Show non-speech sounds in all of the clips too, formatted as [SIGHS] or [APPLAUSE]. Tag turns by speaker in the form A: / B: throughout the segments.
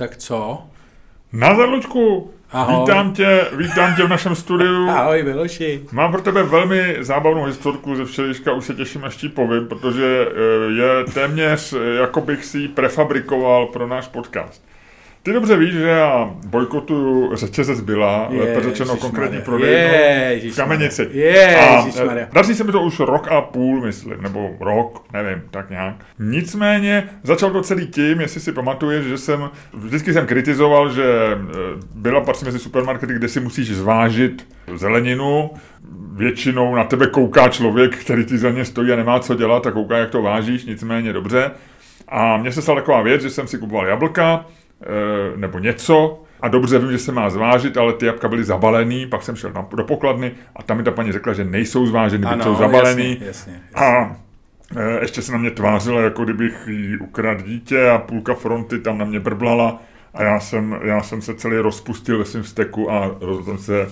A: Tak co?
B: Nazar, Lučku!
A: Ahoj.
B: Vítám tě, vítám tě v našem studiu. [LAUGHS]
A: Ahoj, Miloši.
B: Mám pro tebe velmi zábavnou historku ze včerejška, už se těším, až ti povím, protože eh, je téměř, eh, jako bych si ji prefabrikoval pro náš podcast. Ty dobře víš, že já bojkotuju řetězec byla, lépe řečeno konkrétní prodejnu v Kamenici. A eh, daří se mi to už rok a půl, myslím, nebo rok, nevím, tak nějak. Nicméně začal to celý tím, jestli si pamatuješ, že jsem, vždycky jsem kritizoval, že eh, byla patří mezi supermarkety, kde si musíš zvážit zeleninu, většinou na tebe kouká člověk, který ty za ně stojí a nemá co dělat a kouká, jak to vážíš, nicméně dobře. A mně se stala taková věc, že jsem si kupoval jablka, nebo něco a dobře vím, že se má zvážit, ale ty jabka byly zabalený, pak jsem šel do pokladny a tam mi ta paní řekla, že nejsou zváženy, ano, jsou zabalený. Jasně, jasně, jasně. A eh, ještě se na mě tvářila, jako kdybych jí ukradl dítě a půlka fronty tam na mě brblala a já jsem, já jsem se celý rozpustil ve svém steku a rozhodl jsem se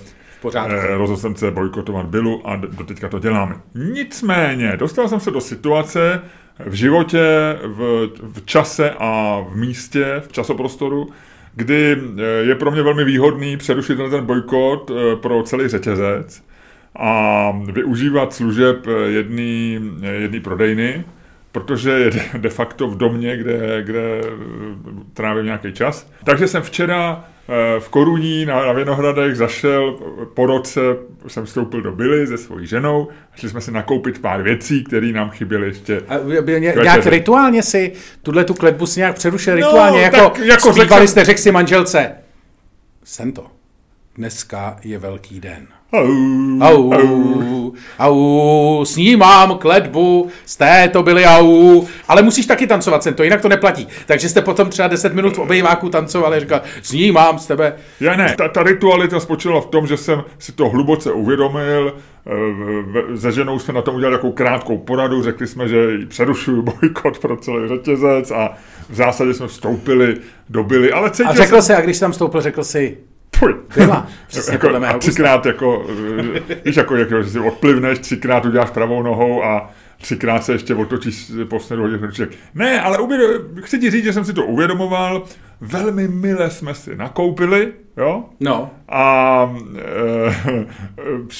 B: Eh, rozhodl jsem se bojkotovat Bilu a do teďka to děláme. Nicméně, dostal jsem se do situace, v životě, v, v čase a v místě, v časoprostoru, kdy eh, je pro mě velmi výhodný přerušit ten bojkot eh, pro celý řetězec a využívat služeb jedné jedný prodejny, protože je de facto v domě, kde, kde trávím nějaký čas. Takže jsem včera v Koruní na, na Věnohradech zašel, po roce jsem vstoupil do Billy se svojí ženou, šli jsme si nakoupit pár věcí, které nám chyběly ještě.
A: A ně, nějak rituálně si tuhle tu kletbu si nějak přerušil no, rituálně, jako, jako zpívali jste, řekl si manželce, jsem to, dneska je velký den. Au, au, au, au, snímám kledbu, z to byli au, ale musíš taky tancovat sem to, jinak to neplatí. Takže jste potom třeba 10 minut v obejváku tancovali a říkal, snímám z tebe.
B: Já ne, ta, ta ritualita spočívala v tom, že jsem si to hluboce uvědomil, se ženou jsme na tom udělali takovou krátkou poradu, řekli jsme, že přerušuju [LAUGHS] bojkot pro celý řetězec a v zásadě jsme vstoupili, dobili, ale
A: cítil A řekl jsem... si, a když tam vstoupil, řekl si,
B: Fuj. Byla, jako, a třikrát jako, víš, jako, jako, že si odplivneš, třikrát uděláš pravou nohou a třikrát se ještě otočíš po směru hodně Ne, ale uvědom, chci ti říct, že jsem si to uvědomoval, velmi mile jsme si nakoupili, jo?
A: No.
B: A e,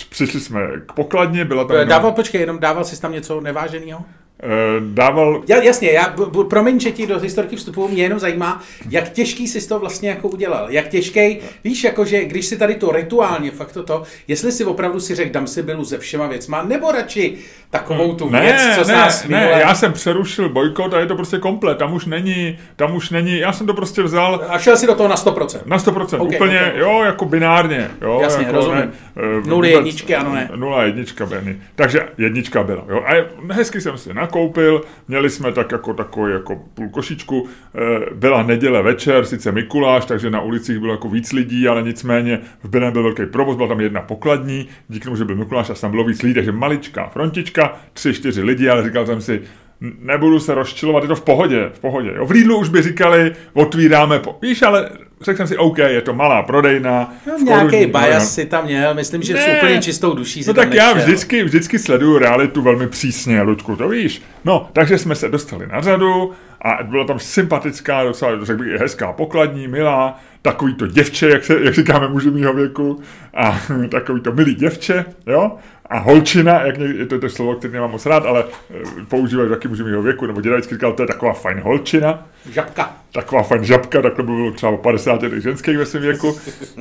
B: přišli jsme k pokladně, byla tam...
A: Dával, počkej, jenom dával jsi tam něco neváženého?
B: Eh, dával...
A: Já, jasně, já, promiň, že ti do historky vstupu, mě jenom zajímá, jak těžký jsi to vlastně jako udělal. Jak těžký, víš, jakože když si tady to rituálně, fakt to, to jestli si opravdu si řekl, dám si bylu ze všema věcma, nebo radši takovou tu ne, věc, co
B: ne,
A: nás
B: minule... Ne, já jsem přerušil bojkot a je to prostě komplet, tam už není, tam už není, já jsem to prostě vzal...
A: A šel si do toho na 100%.
B: Na 100%, okay, úplně, okay. jo, jako binárně, jo.
A: Jasně,
B: jako,
A: rozumím. Ne, eh, Nuly jedničky, ano ne.
B: Nula jednička, Benny. Takže jednička byla, jo. A hezky jsem si nakoupil, měli jsme tak jako takový jako půl košičku, eh, byla neděle večer, sice Mikuláš, takže na ulicích bylo jako víc lidí, ale nicméně v Benem byl velký provoz, byla tam jedna pokladní, díky tomu, že byl Mikuláš a tam bylo víc lidí, takže maličká frontička, tři, čtyři lidi, ale říkal jsem si, nebudu se rozčilovat, je to v pohodě, v pohodě. Jo. V Lidlu už by říkali, otvíráme, po... víš, ale řekl jsem si, OK, je to malá prodejna.
A: No, nějaký bias si tam měl, myslím, že ne. s úplně čistou duší si
B: No tak já vždycky, vždycky sleduju realitu velmi přísně, Ludku, to víš. No, takže jsme se dostali na řadu a byla tam sympatická, docela, řekl bych, hezká pokladní, milá, takový to děvče, jak, se, jak říkáme muži mýho věku, a [LAUGHS] takový to milý děvče, jo, a holčina, jak někdy, to je to slovo, které nemám moc rád, ale eh, používají taky muži mýho věku, nebo děda vždycky říkal, to je taková fajn holčina.
A: Žabka.
B: Taková fajn žabka, takhle by bylo třeba o 50 ženských ve svém věku,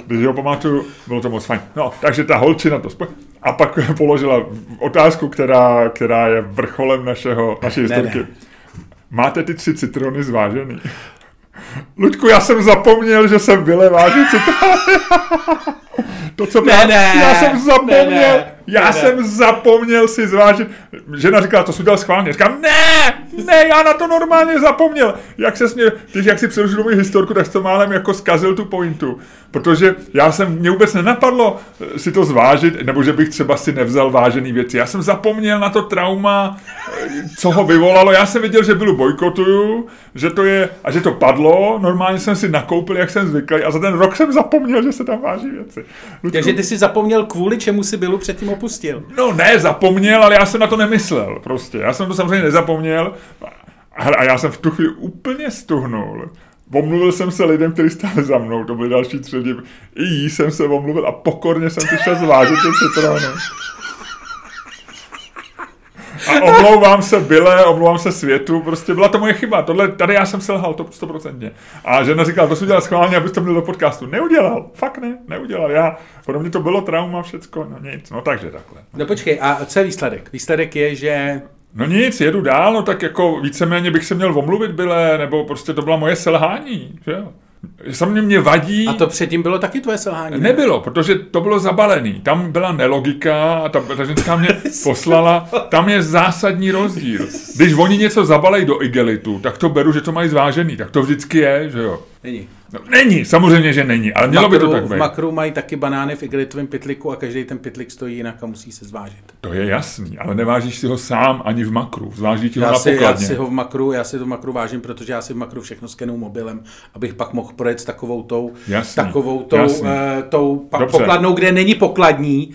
B: když ho pamatuju, bylo to moc fajn. No, takže ta holčina to spoj... A pak [LAUGHS] položila otázku, která, která je vrcholem našeho, naší historky. Máte ty tři citrony zvážený? Ludku, já jsem zapomněl, že jsem vylevážil [LAUGHS] citrony. to, co
A: ne, ne,
B: já jsem zapomněl. Ne, ne. Já ne, jsem zapomněl si zvážit. Žena říkala, to jsi udělal schválně. Říkám, ne, ne, já na to normálně zapomněl. Jak se mě, když jak si přerušil moji historku, tak to málem jako zkazil tu pointu. Protože já jsem, mě vůbec nenapadlo eh, si to zvážit, nebo že bych třeba si nevzal vážený věci. Já jsem zapomněl na to trauma, eh, co ho vyvolalo. Já jsem viděl, že bylo bojkotuju, že to je, a že to padlo. Normálně jsem si nakoupil, jak jsem zvyklý, a za ten rok jsem zapomněl, že se tam váží věci.
A: Ludku, Takže ty si zapomněl, kvůli čemu si bylo předtím opustil.
B: No ne, zapomněl, ale já jsem na to nemyslel prostě. Já jsem to samozřejmě nezapomněl a já jsem v tu chvíli úplně stuhnul Omluvil jsem se lidem, kteří stáli za mnou, to byly další tři. I jí jsem se omluvil a pokorně jsem si šel zvážit ty citróny. A omlouvám se Byle, omlouvám se světu, prostě byla to moje chyba. Tohle, tady já jsem selhal, to 100%. A žena říkala, to jsi udělal schválně, abyste měl do podcastu. Neudělal, fakt ne, neudělal. Já, pro mě to bylo trauma, všecko, no nic, no takže takhle.
A: No počkej, a co je výsledek? Výsledek je, že
B: No nic, jedu dál, no tak jako víceméně bych se měl omluvit byle, nebo prostě to byla moje selhání, že jo. Samozřejmě mě vadí...
A: A to předtím bylo taky tvoje selhání? Ne?
B: Nebylo, protože to bylo zabalený. Tam byla nelogika a ta, ta ženská mě [LAUGHS] poslala. Tam je zásadní rozdíl. Když oni něco zabalejí do igelitu, tak to beru, že to mají zvážený. Tak to vždycky je, že jo.
A: Není.
B: No, není, samozřejmě, že není, ale mělo makru, by to tak být.
A: V makru mají taky banány v igelitovém pytliku a každý ten pytlik stojí jinak a musí se zvážit.
B: To je jasný, ale nevážíš si ho sám ani v makru, zváží ti ho já na si, pokladně.
A: Já si ho v makru, já si to v makru vážím, protože já si v makru všechno skenu mobilem, abych pak mohl projet s takovou tou, jasný, takovou tou, uh, tou pokladnou, kde není pokladní,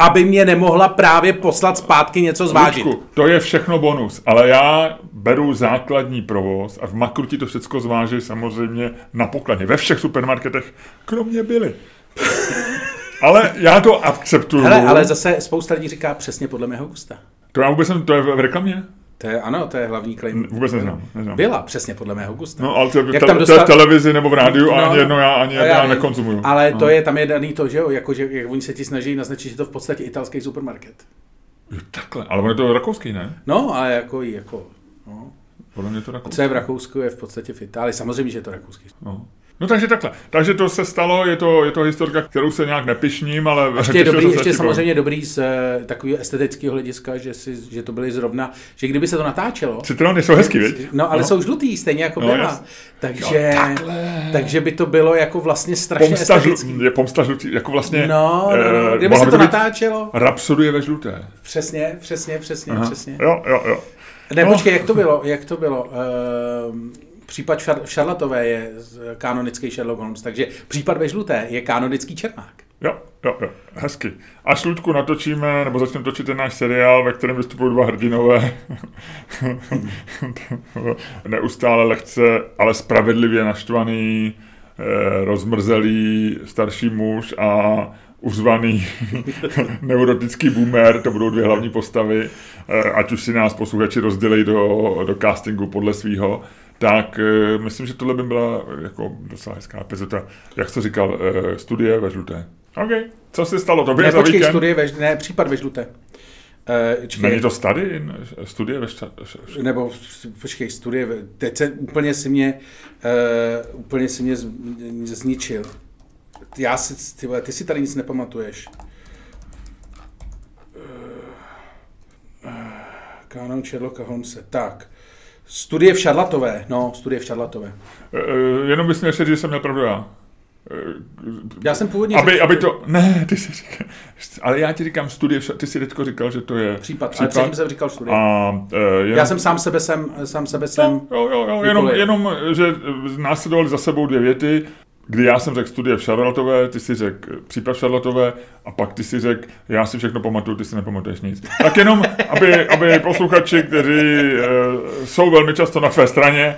A: aby mě nemohla právě poslat zpátky něco zvážit. Lučku,
B: to je všechno bonus, ale já beru základní provoz a v makru ti to všechno zváží samozřejmě na pokladně. Ve všech supermarketech, kromě byly. [LAUGHS] ale já to akceptuju.
A: Hele, ale zase spousta lidí říká přesně podle mého gusta.
B: To já vůbec jsem, to je v reklamě?
A: To je, ano, to je hlavní claim.
B: Vůbec neznám. neznám.
A: Byla, přesně podle mého gusta.
B: No, ale to, Jak tam dostal... to je v televizi nebo v rádiu no, a ani jedno já, ani jedno já, já nekonzumuju.
A: Ale no. to je, tam je daný to, že jo, jako, že jak oni se ti snaží naznačit, že to v podstatě italský supermarket.
B: Jo, takhle, ale ono je to rakouský, ne?
A: No, ale jako, jako, no.
B: Podle mě to rakouský.
A: Co je v Rakousku, je v podstatě v Itálii. Samozřejmě, že je to rakouský.
B: No. No takže takhle. Takže to se stalo, je to, je to historka, kterou se nějak nepišním, ale...
A: Ještě, je dobrý, ještě samozřejmě dobrý z uh, takového estetického hlediska, že, si, že to byly zrovna, že kdyby se to natáčelo...
B: Citrony jsou hezký, viď?
A: No, ale no. jsou žlutý, stejně jako no, byla. Takže, jo, takže by to bylo jako vlastně strašně pomsta estetický.
B: Je pomsta žlutý, jako vlastně...
A: No, no, no. kdyby se to natáčelo...
B: Rapsoduje ve žluté.
A: Přesně, přesně, přesně, Aha. přesně.
B: Jo, jo, jo.
A: Ne, no. počkej, jak to bylo, jak to bylo? Uh, Případ šar- Šarlatové je kanonický Sherlock Holmes, takže případ ve žluté je kanonický Černák.
B: Jo, jo, jo, hezky. A Šlutku natočíme, nebo začneme točit ten náš seriál, ve kterém vystupují dva hrdinové. [LAUGHS] Neustále lehce, ale spravedlivě naštvaný, eh, rozmrzelý starší muž a uzvaný [LAUGHS] neurotický boomer, to budou dvě hlavní postavy, eh, ať už si nás posluchači rozdělej do, do castingu podle svého tak eh, myslím, že tohle by byla jako docela hezká epizoda. Jak jsi to říkal, eh, studie ve žluté. OK, co se stalo? To
A: ne, za počkej, víkend? studie ve, ne, případ ve žluté.
B: Uh, Není to tady? Studie ve šta...
A: Nebo, počkej, studie ve... Teď se úplně si mě, uh, úplně si mě zničil. Já si, ty, ty si tady nic nepamatuješ. Kánon Sherlocka Holmese. Tak. Studie v Šarlatové, no, studie v Šarlatové.
B: Uh, jenom bys měl že jsem měl pravdu já.
A: Já jsem původně
B: aby, řekl, aby to, ne, ty jsi říkal, ale já ti říkám studie, ty jsi teďko říkal, že to je
A: případ, případ. ale předtím jsem říkal studie. A, uh, jenom, já jsem sám sebe jsem, sám sebe jsem
B: no, jo, jo, jo, jenom, jenom, že následovali za sebou dvě věty, kdy já jsem řekl studie v Šarlatové, ty si řekl případ v Šarlatové a pak ty si řekl, já si všechno pamatuju, ty si nepamatuješ nic. Tak jenom, aby, aby posluchači, kteří uh, jsou velmi často na tvé straně,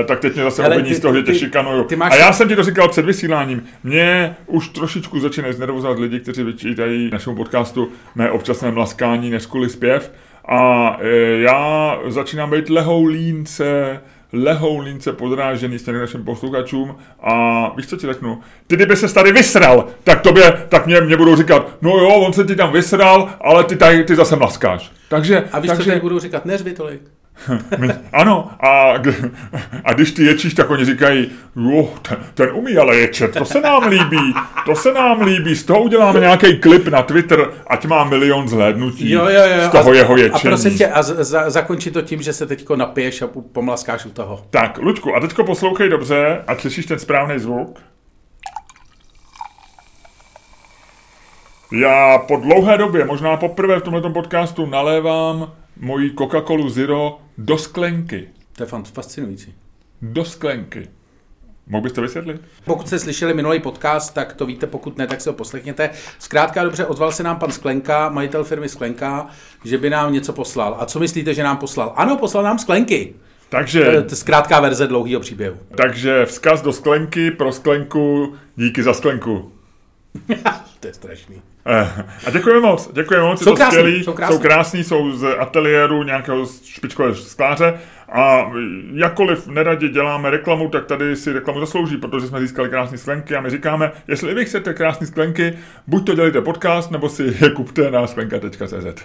B: Uh, tak teď mě zase obviní z toho, že tě šikanuju. Máš... A já jsem ti to říkal před vysíláním. Mě už trošičku začínají znervozovat lidi, kteří vyčítají našemu podcastu mé občasné mlaskání, než zpěv. A uh, já začínám být lehoulínce, lehoulince podrážený s našim posluchačům a víš, co ti řeknu? Ty kdyby se tady vysral, tak tobě, tak mě, mě budou říkat, no jo, on se ti tam vysral, ale ty, tady, ty zase mlaskáš. Takže,
A: a víš,
B: takže...
A: co budou říkat, neřvi tolik. [LAUGHS]
B: ano, a, a když ty ječíš, tak oni říkají, jo, ten, ten umí ale ječet, to se nám líbí, to se nám líbí, z toho uděláme nějaký klip na Twitter, ať má milion zhlédnutí
A: jo, jo, jo.
B: z toho
A: a,
B: jeho ječení.
A: A prosím tě, a za, zakončí to tím, že se teďko napiješ a pomlaskáš u toho.
B: Tak, Luďku, a teďko poslouchej dobře, a slyšíš ten správný zvuk. Já po dlouhé době, možná poprvé v tomto podcastu, nalévám moji Coca-Colu Zero do sklenky.
A: To je fascinující.
B: Do sklenky. Mohl bys to vysvětlit?
A: Pokud jste slyšeli minulý podcast, tak to víte, pokud ne, tak se ho poslechněte. Zkrátka dobře, ozval se nám pan Sklenka, majitel firmy Sklenka, že by nám něco poslal. A co myslíte, že nám poslal? Ano, poslal nám sklenky.
B: Takže,
A: to je zkrátká verze dlouhého příběhu.
B: Takže vzkaz do sklenky pro sklenku, díky za sklenku. [LAUGHS]
A: to je strašný.
B: Eh, a děkujeme moc, děkujeme moc,
A: jsou, krásný, skvělý, jsou,
B: krásný. jsou krásný, jsou z ateliéru nějakého špičkového skláře a jakkoliv neradě děláme reklamu, tak tady si reklamu zaslouží, protože jsme získali krásné sklenky a my říkáme, jestli vy chcete krásné sklenky, buď to dělejte podcast, nebo si je kupte na sklenka.cz.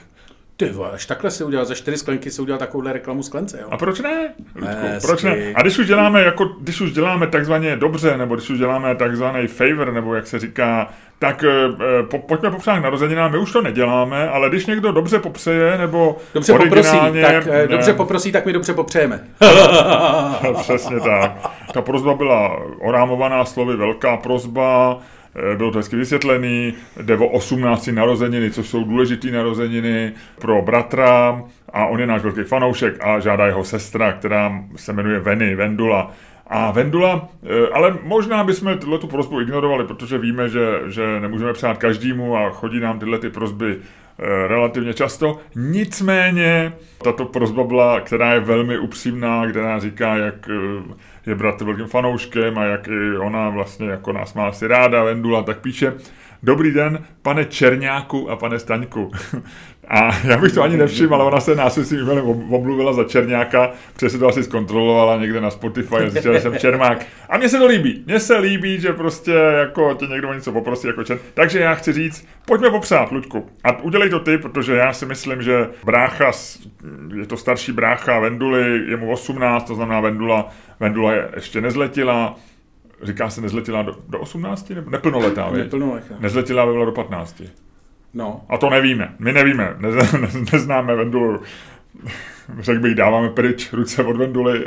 A: Ty vole, až takhle si udělal, za čtyři sklenky si udělal takovouhle reklamu sklence, jo?
B: A proč ne? Ludku, proč ne? A když už děláme, jako, když už děláme takzvaně dobře, nebo když už děláme takzvaný favor, nebo jak se říká, tak eh, po, pojďme popřát narozeninám, my už to neděláme, ale když někdo dobře popřeje, nebo
A: dobře poprosí, tak eh, ne, dobře poprosí, tak my dobře popřejeme. [LAUGHS]
B: Přesně tak. Ta prozba byla orámovaná slovy velká prozba, Eh, bylo to hezky vysvětlený, jde o 18 narozeniny, což jsou důležité narozeniny pro bratra a on je náš velký fanoušek a žádá jeho sestra, která se jmenuje Veny, Vendula. A Vendula, eh, ale možná bychom tyhle tu prozbu ignorovali, protože víme, že, že nemůžeme přát každému a chodí nám tyhle ty prozby eh, relativně často. Nicméně tato prozba byla, která je velmi upřímná, která říká, jak je bratr velkým fanouškem a jak i ona vlastně jako nás má asi ráda, Vendula, tak píše, Dobrý den, pane Černáku a pane Staňku. A [LAUGHS] já bych to ani nevšiml, ale ona se nás svým jménem omluvila za Černáka, protože se to asi zkontrolovala někde na Spotify a zjistila, že jsem Čermák. A mně se to líbí. Mně se líbí, že prostě jako tě někdo něco poprosí jako Čer. Takže já chci říct, pojďme popsat, Luďku. A udělej to ty, protože já si myslím, že brácha, je to starší brácha Venduly, je mu 18, to znamená Vendula, Vendula je ještě nezletila, říká se nezletila do, do 18, nebo neplnoletá,
A: Neplnoletá.
B: Nezletila by byla do 15.
A: No.
B: A to nevíme. My nevíme. Ne, ne, neznáme Vendulu. Řekl bych, dáváme pryč ruce od Venduly.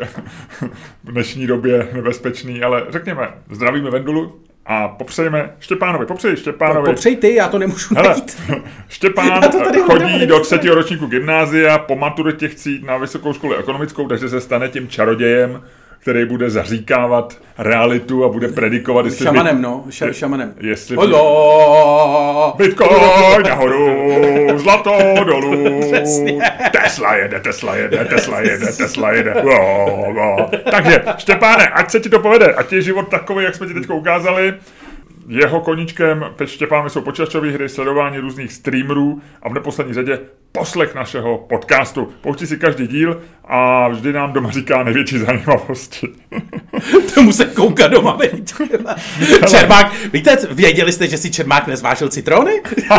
B: v dnešní době nebezpečný, ale řekněme, zdravíme Vendulu a popřejme Štěpánovi. Popřej Štěpánovi.
A: Popřej ty, já to nemůžu Hele, najít. [LAUGHS]
B: Štěpán [LAUGHS] chodí do třetího ročníku gymnázia, po maturitě chce jít na vysokou školu ekonomickou, takže se stane tím čarodějem, který bude zaříkávat realitu a bude predikovat,
A: jestli... Šamanem, no, ša, šamanem.
B: Jestli by, Bitcoin nahoru, zlato dolů. Tesla jede, Tesla jede, Tesla jede, Tesla jede. Oh, oh. Takže, Štěpáne, ať se ti to povede, ať je život takový, jak jsme ti teď ukázali, jeho koníčkem Pet Štěpán jsou počítačové hry, sledování různých streamerů a v neposlední řadě poslech našeho podcastu. Pouští si každý díl a vždy nám doma říká největší zajímavosti. [LAUGHS]
A: to musí koukat doma, viď? [LAUGHS] Čermák, víte, věděli jste, že si Čermák nezvážil citrony? [LAUGHS]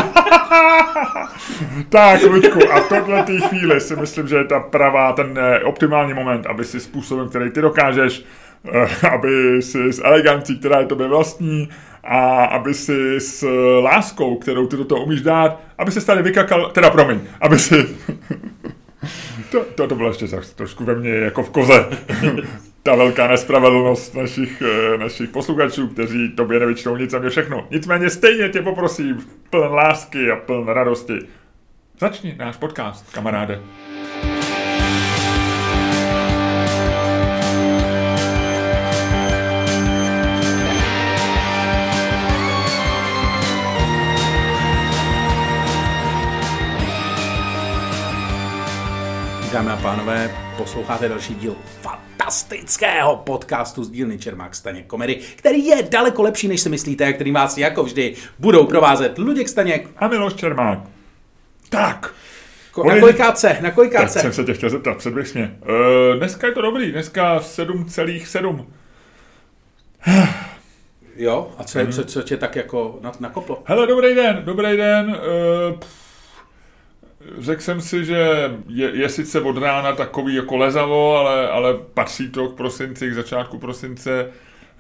B: tak, Luďku, a v tohle té chvíli si myslím, že je ta pravá, ten eh, optimální moment, aby si způsobem, který ty dokážeš, eh, aby si s elegancí, která je tobě vlastní, a aby si s láskou, kterou ty do toho umíš dát, aby se tady vykakal, teda promiň, aby si... [LAUGHS] to, to, to bylo ještě trošku ve mně jako v koze. [LAUGHS] Ta velká nespravedlnost našich, eh, našich posluchačů, kteří tobě nevyčtou nic a mě všechno. Nicméně stejně tě poprosím, pln lásky a pln radosti. Začni náš podcast, kamaráde.
A: Dámy a pánové, posloucháte další díl fantastického podcastu z dílny Čermák Staněk Komedy, který je daleko lepší, než si myslíte, a který vás jako vždy budou provázet Luděk Staněk
B: a Miloš Čermák. Tak,
A: Ko, na kolikáce, na kolikáce.
B: Tak jsem se tě chtěl zeptat, předběh mě. Uh, dneska je to dobrý, dneska 7,7. [SIGHS]
A: jo, a co, hmm. co, co tě tak jako nakoplo?
B: Hele, dobrý den, dobrý den. Uh, Řekl jsem si, že je, je sice od rána takový jako lezavo, ale, ale patří to k prosinci, k začátku prosince.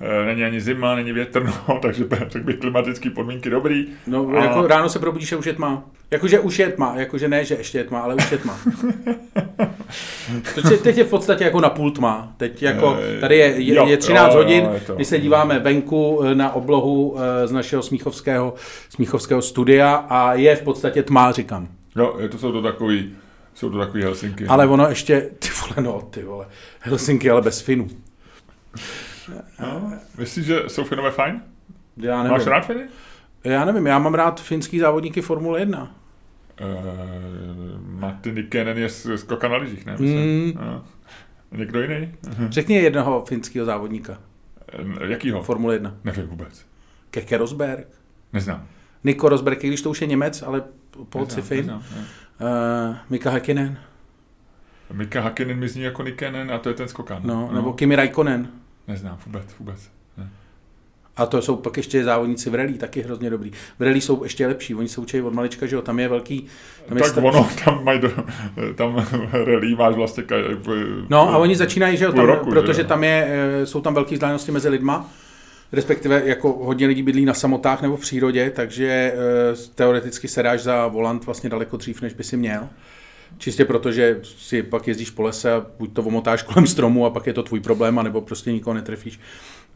B: E, není ani zima, není větrno, [LAUGHS] takže [LAUGHS] řekl bych klimatické podmínky dobrý.
A: No, a... jako ráno se probudíš a už je tma. Jakože už je tma, jakože ne, že ještě je tma, ale už je tma. [LAUGHS] teď, teď je v podstatě jako na půl tma. Teď jako, tady je, je, je 13 jo, hodin, jo, my se díváme venku e, na oblohu e, z našeho smíchovského, smíchovského studia a je v podstatě tma, říkám.
B: Jo, to jsou to takový, jsou to takový Helsinky.
A: Ale ono ještě, ty vole, no, ty vole, Helsinky, ale bez Finů.
B: No, myslíš, že jsou Finové fajn?
A: Já nevím.
B: Máš rád Finy?
A: Já nevím, já mám rád finský závodníky Formule 1. Uh,
B: Matti Nikenen je skoka na lyžích, ne? Mm. Uh. Někdo jiný? [LAUGHS]
A: Řekni jednoho finského závodníka.
B: Jakýho?
A: Formule 1.
B: Nevím vůbec.
A: Keke Rosberg.
B: Neznám.
A: Nico Rosberg, i když to už je Němec, ale Polci Fin. Uh, Mika Hakkinen.
B: Mika Hakkinen mi zní jako Nikenen a to je ten skokán.
A: No, no, nebo Kimi Raikkonen.
B: Neznám vůbec, vůbec. Ne.
A: A to jsou pak ještě závodníci v rally, taky hrozně dobrý. V rally jsou ještě lepší, oni se učí od malička, že jo, tam je velký... Tam
B: je tak stav... ono, tam mají, do, tam [LAUGHS] rally máš vlastně...
A: No a oni začínají, že jo, tam, roku, protože že jo? tam je, eh, jsou tam velké vzdálenosti mezi lidma, respektive jako hodně lidí bydlí na samotách nebo v přírodě, takže e, teoreticky se dáš za volant vlastně daleko dřív, než by si měl. Čistě proto, že si pak jezdíš po lese a buď to omotáš kolem stromu a pak je to tvůj problém, anebo prostě nikoho netrefíš.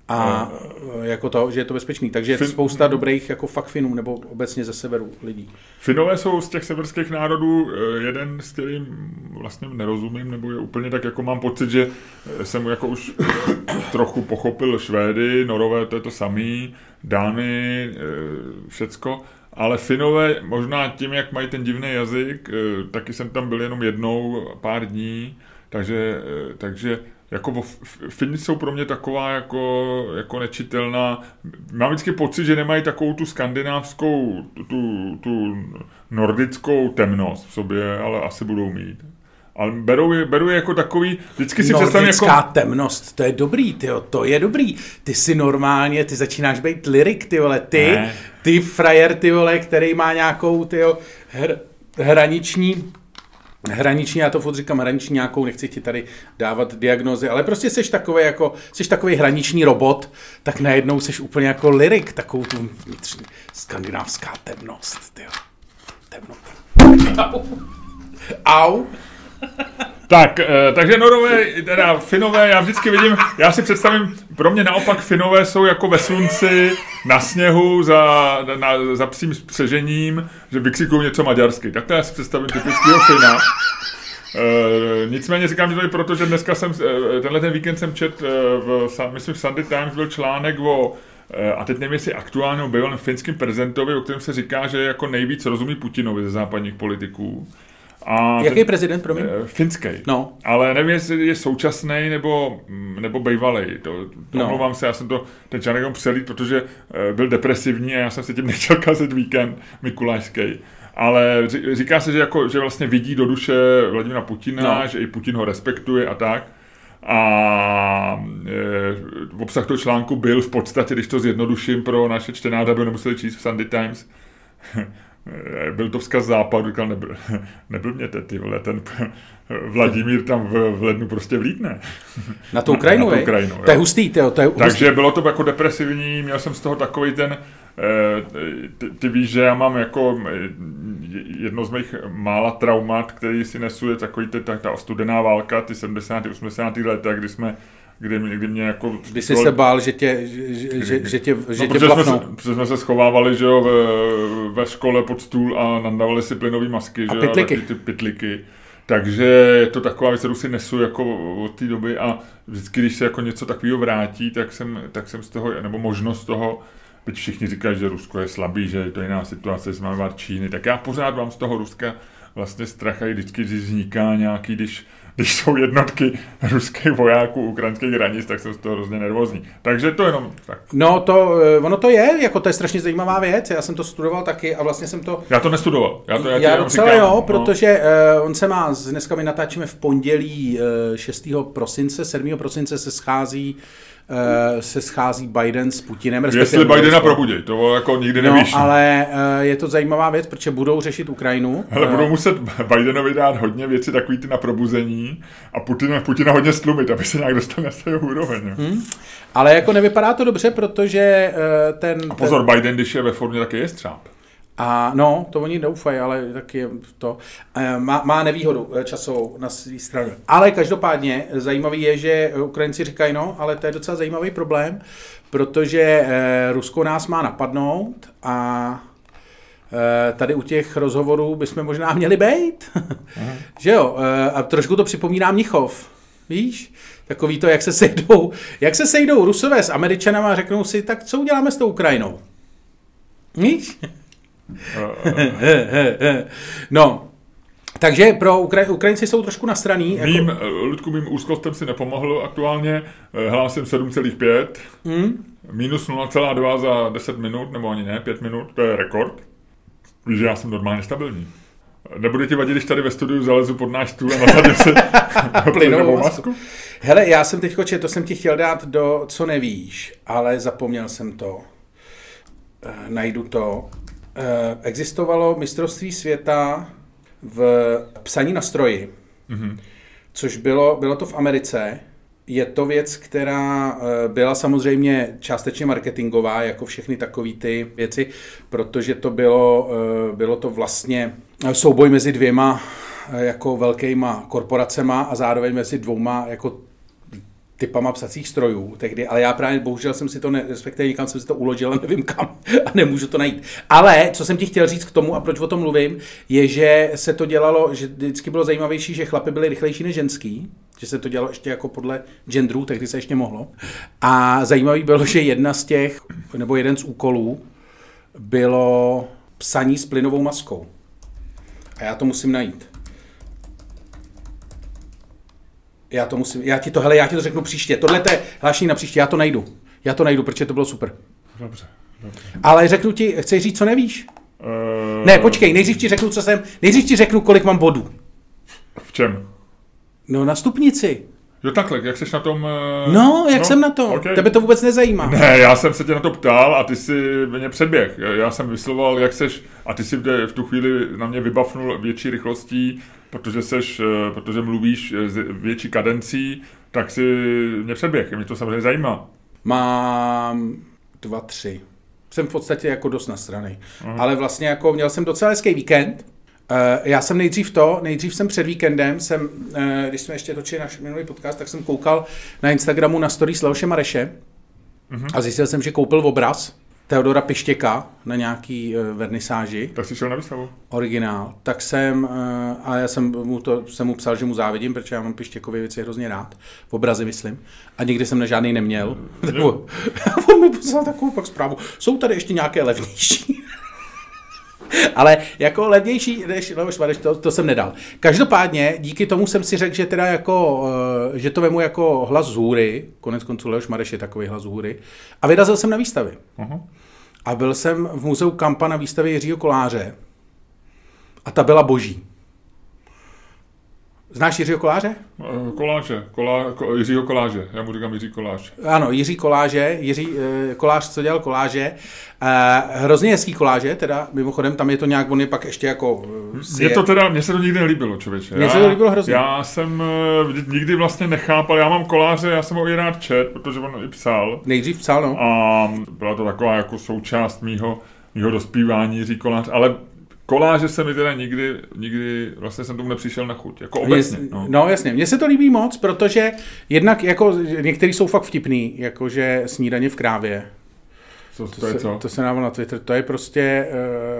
A: A no. jako to, že je to bezpečný. Takže je fin... spousta dobrých jako fakt Finů, nebo obecně ze severu lidí.
B: Finové jsou z těch severských národů eh, jeden, s kterým vlastně nerozumím, nebo je úplně tak, jako mám pocit, že eh, jsem jako už [COUGHS] trochu pochopil Švédy, Norové, to je to samý, Dány, všecko. Ale Finové, možná tím, jak mají ten divný jazyk, taky jsem tam byl jenom jednou pár dní, takže, takže jako Fini jsou pro mě taková jako, jako nečitelná. Mám vždycky pocit, že nemají takovou tu skandinávskou, tu, tu nordickou temnost v sobě, ale asi budou mít. Ale berou je, berou je jako takový, vždycky si představím jako...
A: temnost, to je dobrý, tyjo, to je dobrý. Ty si normálně, ty začínáš být lirik, ty vole, ty, ne. ty frajer, ty vole, který má nějakou, tyjo, hr, hraniční hraniční, já to furt říkám hraniční nějakou, nechci ti tady dávat diagnozy, ale prostě jsi takový jako, jsi takový hraniční robot, tak najednou jsi úplně jako lirik, takovou tu vnitřní skandinávská temnost, tyjo. Temnota. Au. Au.
B: Tak, eh, takže Norové, teda Finové, já vždycky vidím, já si představím, pro mě naopak Finové jsou jako ve slunci, na sněhu, za, na, za psím spřežením, že vykřikují něco maďarsky. Tak to já si představím typického Fina. E, nicméně říkám, že to je proto, že dneska jsem, eh, tenhle ten víkend jsem čet, v, myslím v Sunday Times byl článek o a teď nevím, jestli aktuálně bývalém finským prezidentovi, o kterém se říká, že jako nejvíc rozumí Putinovi ze západních politiků.
A: A Jaký ten, prezident, promiň?
B: Eh, finský. No. Ale nevím, jestli je současný nebo, mm, nebo bývalý. To, to no. omlouvám se, já jsem to ten článek přelít, protože eh, byl depresivní a já jsem si tím [LAUGHS] nechtěl kazit víkend Mikulášský. Ale říká se, že, jako, že vlastně vidí do duše Vladimira Putina, no. že i Putin ho respektuje a tak. A e, obsah toho článku byl v podstatě, když to zjednoduším pro naše čtenáře, aby nemuseli číst v Sunday Times, [LAUGHS] byl to vzkaz západu, říkal, nebyl, [LAUGHS] nebyl mě ty vole, ten [LAUGHS] Vladimír tam v, v lednu prostě vlítne.
A: Na tu Ukrajinu, na, [LAUGHS] na tu Ukrajinu To je hustý, to, je hustý.
B: Takže bylo to jako depresivní, měl jsem z toho takový ten, eh, ty, ty víš, že já mám jako eh, jedno z mých mála traumat, který si nesu, je takový ta, ta studená válka, ty 70. 80. leta, kdy jsme kdy, mě, kdy mě jako...
A: Kdy jsi se bál, že tě, že, že, že tě, že no, tě
B: jsme, se, protože jsme se schovávali, že jo, ve, ve škole pod stůl a nandávali si plynové masky,
A: a že pitliky.
B: jo, ty pitliky. Takže je to taková věc, kterou si nesu jako od té doby a vždycky, když se jako něco takového vrátí, tak jsem, tak jsem z toho, nebo možnost toho, byť všichni říkají, že Rusko je slabý, že je to jiná situace, jsme Číny, tak já pořád mám z toho Ruska vlastně strach a vždycky, když vzniká nějaký, když když jsou jednotky ruských vojáků ukrajinských hranic, tak jsem z toho hrozně nervózní. Takže to jenom tak.
A: No to, eh, ono to je, jako to je strašně zajímavá věc. Já jsem to studoval taky a vlastně jsem to...
B: Já to nestudoval. Já, to, já,
A: já docela říkám, jo, no. protože uh, on se má, dneska my natáčíme v pondělí uh, 6. prosince, 7. prosince se schází se schází Biden s Putinem.
B: Jestli Bidena probudí, to jako nikdy no, nevíš.
A: ale uh, je to zajímavá věc, protože budou řešit Ukrajinu.
B: Ale budou muset Bidenovi dát hodně věci takový ty na probuzení a Putina, Putina hodně stlumit, aby se nějak dostal na svého úroveň. Hmm.
A: Ale jako nevypadá to dobře, protože ten...
B: A pozor, ten... Biden, když je ve formě, tak je střáp.
A: A no, to oni doufají, ale taky je to. Má, má nevýhodu eh, časovou na své straně. Ale každopádně zajímavý je, že Ukrajinci říkají, no, ale to je docela zajímavý problém, protože Rusko nás má napadnout a tady u těch rozhovorů bychom možná měli být. [LAUGHS] že jo? A trošku to připomíná Mnichov. Víš? Takový to, jak se sejdou, jak se sejdou Rusové s Američanama a řeknou si, tak co uděláme s tou Ukrajinou? Víš? No, Takže pro Ukra- Ukrajinci jsou trošku nastraný.
B: Mým, jako... Ludku, mým úzkostem si nepomohl aktuálně. Hlásím 7,5. Hmm? Minus 0,2 za 10 minut, nebo ani ne, 5 minut, to je rekord. Víš, že já jsem normálně stabilní. Nebude ti vadit, když tady ve studiu zalezu pod náš stůl a nasadím si [LAUGHS] [LAUGHS] plynovou masku?
A: Hele, já jsem teď to jsem ti chtěl dát do co nevíš, ale zapomněl jsem to. E, najdu to. E, existovalo mistrovství světa v psaní na stroji, mm-hmm. což bylo, bylo to v Americe. Je to věc, která eh, byla samozřejmě částečně marketingová, jako všechny takové ty věci, protože to bylo, bylo to vlastně souboj mezi dvěma jako velkýma korporacema a zároveň mezi dvouma jako typama psacích strojů tehdy, ale já právě bohužel jsem si to, ne, respektive někam jsem si to uložil a nevím kam [LAUGHS] a nemůžu to najít. Ale co jsem ti chtěl říct k tomu a proč o tom mluvím, je, že se to dělalo, že vždycky bylo zajímavější, že chlapy byly rychlejší než ženský, že se to dělalo ještě jako podle genderů, tehdy se ještě mohlo. A zajímavý bylo, že jedna z těch, nebo jeden z úkolů bylo psaní s plynovou maskou. A já to musím najít. Já to musím, já ti to, hele, já ti to řeknu příště. Tohle je hlášení na příště, já to najdu. Já to najdu, protože to bylo super.
B: Dobře, dobře.
A: Ale řeknu ti, chceš říct, co nevíš? Uh... Ne, počkej, nejdřív ti řeknu, co jsem, nejdřív ti řeknu, kolik mám bodů.
B: V čem?
A: No na stupnici.
B: Jo takhle, jak jsi na tom...
A: Uh... No, jak no, jsem na tom? Okay. Tebe to vůbec nezajímá.
B: Ne, já jsem se tě na to ptal a ty si mě předběh. Já jsem vyslovoval, jak seš, a ty si v tu chvíli na mě vybavnul větší rychlostí, protože, seš, eh, protože mluvíš s větší kadencí, tak si mě předběh. Mě to samozřejmě zajímá.
A: Mám dva, tři. Jsem v podstatě jako dost na strany. Ale vlastně jako měl jsem docela hezký víkend. Eh, já jsem nejdřív to, nejdřív jsem před víkendem, jsem, eh, když jsme ještě točili náš minulý podcast, tak jsem koukal na Instagramu na story Leoše Mareše uh-huh. a zjistil jsem, že koupil obraz Teodora Pištěka na nějaký uh, vernisáži.
B: Tak jsi šel na výstavu?
A: Originál. Tak jsem, uh, a já jsem mu, to, jsem mu psal, že mu závidím, protože já mám Pištěkové věci hrozně rád. V obrazy myslím. A nikdy jsem na žádný neměl. [LAUGHS] on mi poslal takovou pak zprávu. Jsou tady ještě nějaké levnější. [LAUGHS] Ale jako levnější než Leoš Mareš, to, to jsem nedal. Každopádně díky tomu jsem si řekl, že teda jako, eh, že to vemu jako hlas z hůry, konec konců Leoš Mareš je takový hlas z hůry, a vyrazil jsem na výstavy. Uh-huh. A byl jsem v muzeu Kampa na výstavě Jiřího Koláře a ta byla boží. Znáš Jiřího Koláře?
B: Eh, koláže, kolá, ko, Jiřího Koláže, já mu říkám Jiří Koláž.
A: Ano, Jiří Koláže, Jiří uh, Kolář, co dělal Koláže. Uh, hrozně hezký Koláže, teda mimochodem, tam je to nějak, on je pak ještě jako...
B: Je to teda, mně se to nikdy nelíbilo, člověče.
A: Mně se to líbilo hrozně.
B: Já jsem nikdy vlastně nechápal, já mám Koláře, já jsem ho i rád čet, protože on i psal.
A: Nejdřív psal, no.
B: A byla to taková jako součást mýho, mýho dospívání, Jiří Kolář, ale Koláže se mi teda nikdy, nikdy, vlastně jsem tomu nepřišel na chuť, jako obecně.
A: No. no jasně, mně se to líbí moc, protože jednak jako některý jsou fakt vtipný, jakože snídaně v krávě.
B: Co, to, to, je
A: se,
B: co?
A: to se dává na Twitter. To je prostě,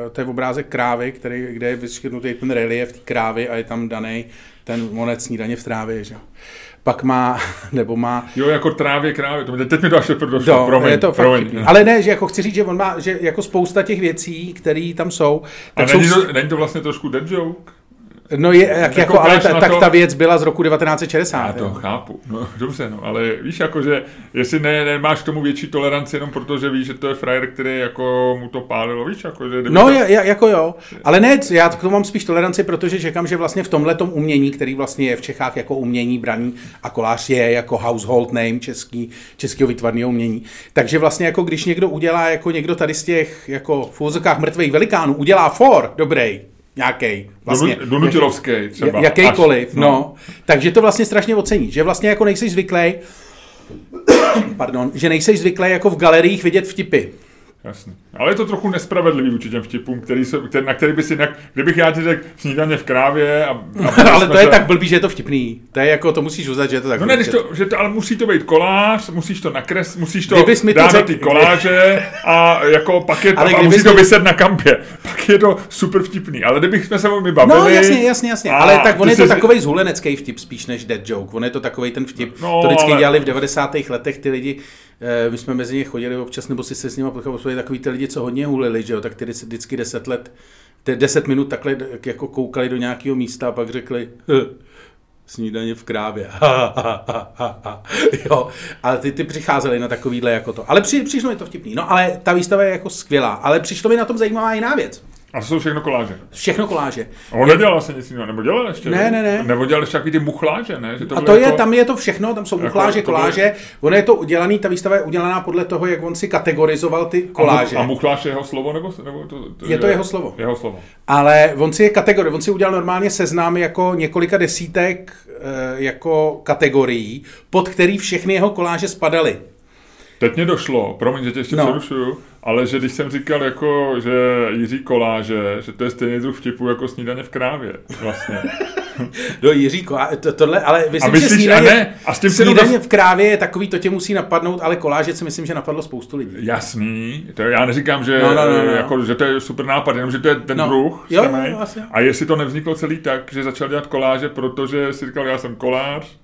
A: uh, to je obrázek krávy, který, kde je vyškrtnutý ten relief té krávy a je tam daný ten monec snídaně v trávě, že? Pak má, [LAUGHS] nebo má...
B: Jo, jako trávě krávě, to teď mi to až došlo, no, promiň,
A: je to promiň. Fakt Ale ne, že jako chci říct, že on má, že jako spousta těch věcí, které tam jsou...
B: Tak A není, jsou... to, není to vlastně trošku dead joke?
A: No je, jak, jako, ale ta, tak to... ta věc byla z roku 1960.
B: Já to jo. chápu, no, [LAUGHS] dobře, no, ale víš, jako, že jestli ne, nemáš k tomu větší toleranci jenom protože víš, že to je frajer, který jako mu to pálilo, víš, jako, že...
A: No, to... je, jako jo, ale ne, já k tomu mám spíš toleranci, protože čekám, že vlastně v tomhle umění, který vlastně je v Čechách jako umění braní a kolář je jako household name český, českého vytvarného umění, takže vlastně jako když někdo udělá, jako někdo tady z těch jako v mrtvých velikánů udělá for, dobrý, nějaký. Vlastně,
B: Donutilovský třeba.
A: Jakýkoliv, Až, no. no. Takže to vlastně strašně ocení, že vlastně jako nejsi zvyklý, [COUGHS] pardon, že nejsi zvyklý jako v galeriích vidět vtipy.
B: Jasně. Ale je to trochu nespravedlivý vůči těm vtipům, který se, který, na který by si, jinak, kdybych já ti řekl snídaně v krávě a...
A: a [LAUGHS] ale to je se... tak blbý, že je to vtipný. To je jako, to musíš uznat, že je to tak
B: No ne, to, že to, ale musí to být kolář, musíš to nakres, musíš to Kdybys mi to dát řek... ty koláže a jako pak je to, ale a musí to, to vyset na kampě. [LAUGHS] Pak je to super vtipný, ale kdybych jsme se mi bavili...
A: No jasně, jasně, jasně, ale tak on je to jsi... takový zhulenecký vtip spíš než dead joke. On je to takový ten vtip, no, to vždycky ale... dělali v 90. letech ty lidi, my jsme mezi ně chodili občas, nebo si se s nimi pochopili takový ty lidi, co hodně hulili, že jo, tak ty vždycky deset let deset minut takhle jako koukali do nějakého místa a pak řekli, snídaně v krávě. [LAUGHS] jo, ale ty, ty přicházeli na takovýhle jako to. Ale při, přišlo mi to vtipný. No ale ta výstava je jako skvělá. Ale přišlo mi na tom zajímavá jiná věc.
B: A to jsou všechno koláže.
A: Všechno koláže.
B: A on nedělal se nic jiného, nebo dělal ještě?
A: Ne, ne, ne.
B: Nebo dělal ještě takový ty muchláže, ne?
A: Že to a to jako, je, tam je to všechno, tam jsou jako, muchláže, koláže. Bylo... Ono je to udělaný, ta výstava je udělaná podle toho, jak on si kategorizoval ty koláže.
B: A, mu, a muchláž je jeho slovo, nebo, nebo to,
A: to, Je to jeho slovo.
B: Jeho slovo.
A: Ale on si je kategorie, on si udělal normálně seznam jako několika desítek eh, jako kategorií, pod který všechny jeho koláže spadaly.
B: Teď mě došlo, promiň, že tě ještě no. přerušuju, ale že když jsem říkal, jako, že Jiří Koláže, že to je stejný druh vtipu jako snídaně v krávě, vlastně. [LAUGHS]
A: no Jiří Koláže, to, tohle, ale myslím,
B: a myslíš,
A: že snídaně,
B: a ne, a s tím
A: snídaně v krávě je takový, to tě musí napadnout, ale Koláže si myslím, že napadlo spoustu lidí.
B: Jasný, to já neříkám, že, no, no, no, no. Jako, že to je super nápad, jenom že to je ten no. druh.
A: Jo, jo, vlastně.
B: A jestli to nevzniklo celý tak, že začal dělat koláže, protože si říkal, já jsem kolář,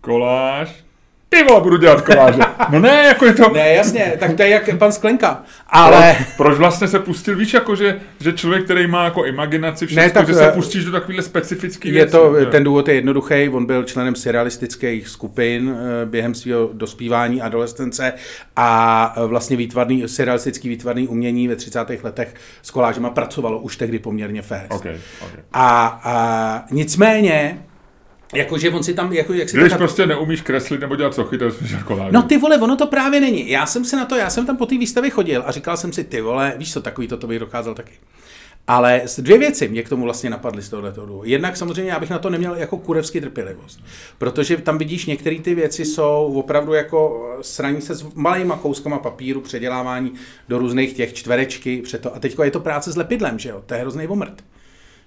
B: koláž, ty vole, budu dělat koláže. No ne, jako je to...
A: Ne, jasně, tak to je jak pan Sklenka. Ale...
B: Proč, proč vlastně se pustil, víš, jako že, že člověk, který má jako imaginaci, všechno, ne, tak, že se eh, pustíš do takovýhle specifický
A: je věcí. To, ten důvod je jednoduchý, on byl členem surrealistických skupin eh, během svého dospívání adolescence a vlastně výtvarný, surrealistický výtvarný umění ve 30. letech s kolážema pracovalo už tehdy poměrně fest.
B: Okay, okay.
A: A, a nicméně Jakože on si tam, jako, jak si
B: Když tak... prostě neumíš kreslit nebo dělat sochy, to je koláže.
A: No ty vole, ono to právě není. Já jsem se na to, já jsem tam po té výstavě chodil a říkal jsem si, ty vole, víš co, takový to, to bych dokázal taky. Ale dvě věci mě k tomu vlastně napadly z tohohle toho. Jednak samozřejmě já bych na to neměl jako kurevský trpělivost, protože tam vidíš, některé ty věci jsou opravdu jako sraní se s malýma kouskama papíru, předělávání do různých těch čtverečky, to. A teď je to práce s lepidlem, že jo, to je hrozný omrt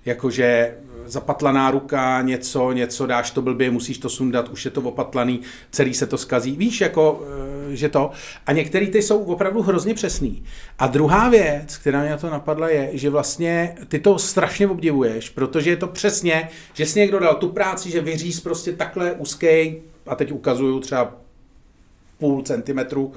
A: jakože zapatlaná ruka, něco, něco dáš to blbě, musíš to sundat, už je to opatlaný, celý se to skazí. Víš, jako, eh, že to. A některý ty jsou opravdu hrozně přesný. A druhá věc, která mě na to napadla, je, že vlastně ty to strašně obdivuješ, protože je to přesně, že si někdo dal tu práci, že vyříz prostě takhle úzký, a teď ukazuju třeba půl centimetru,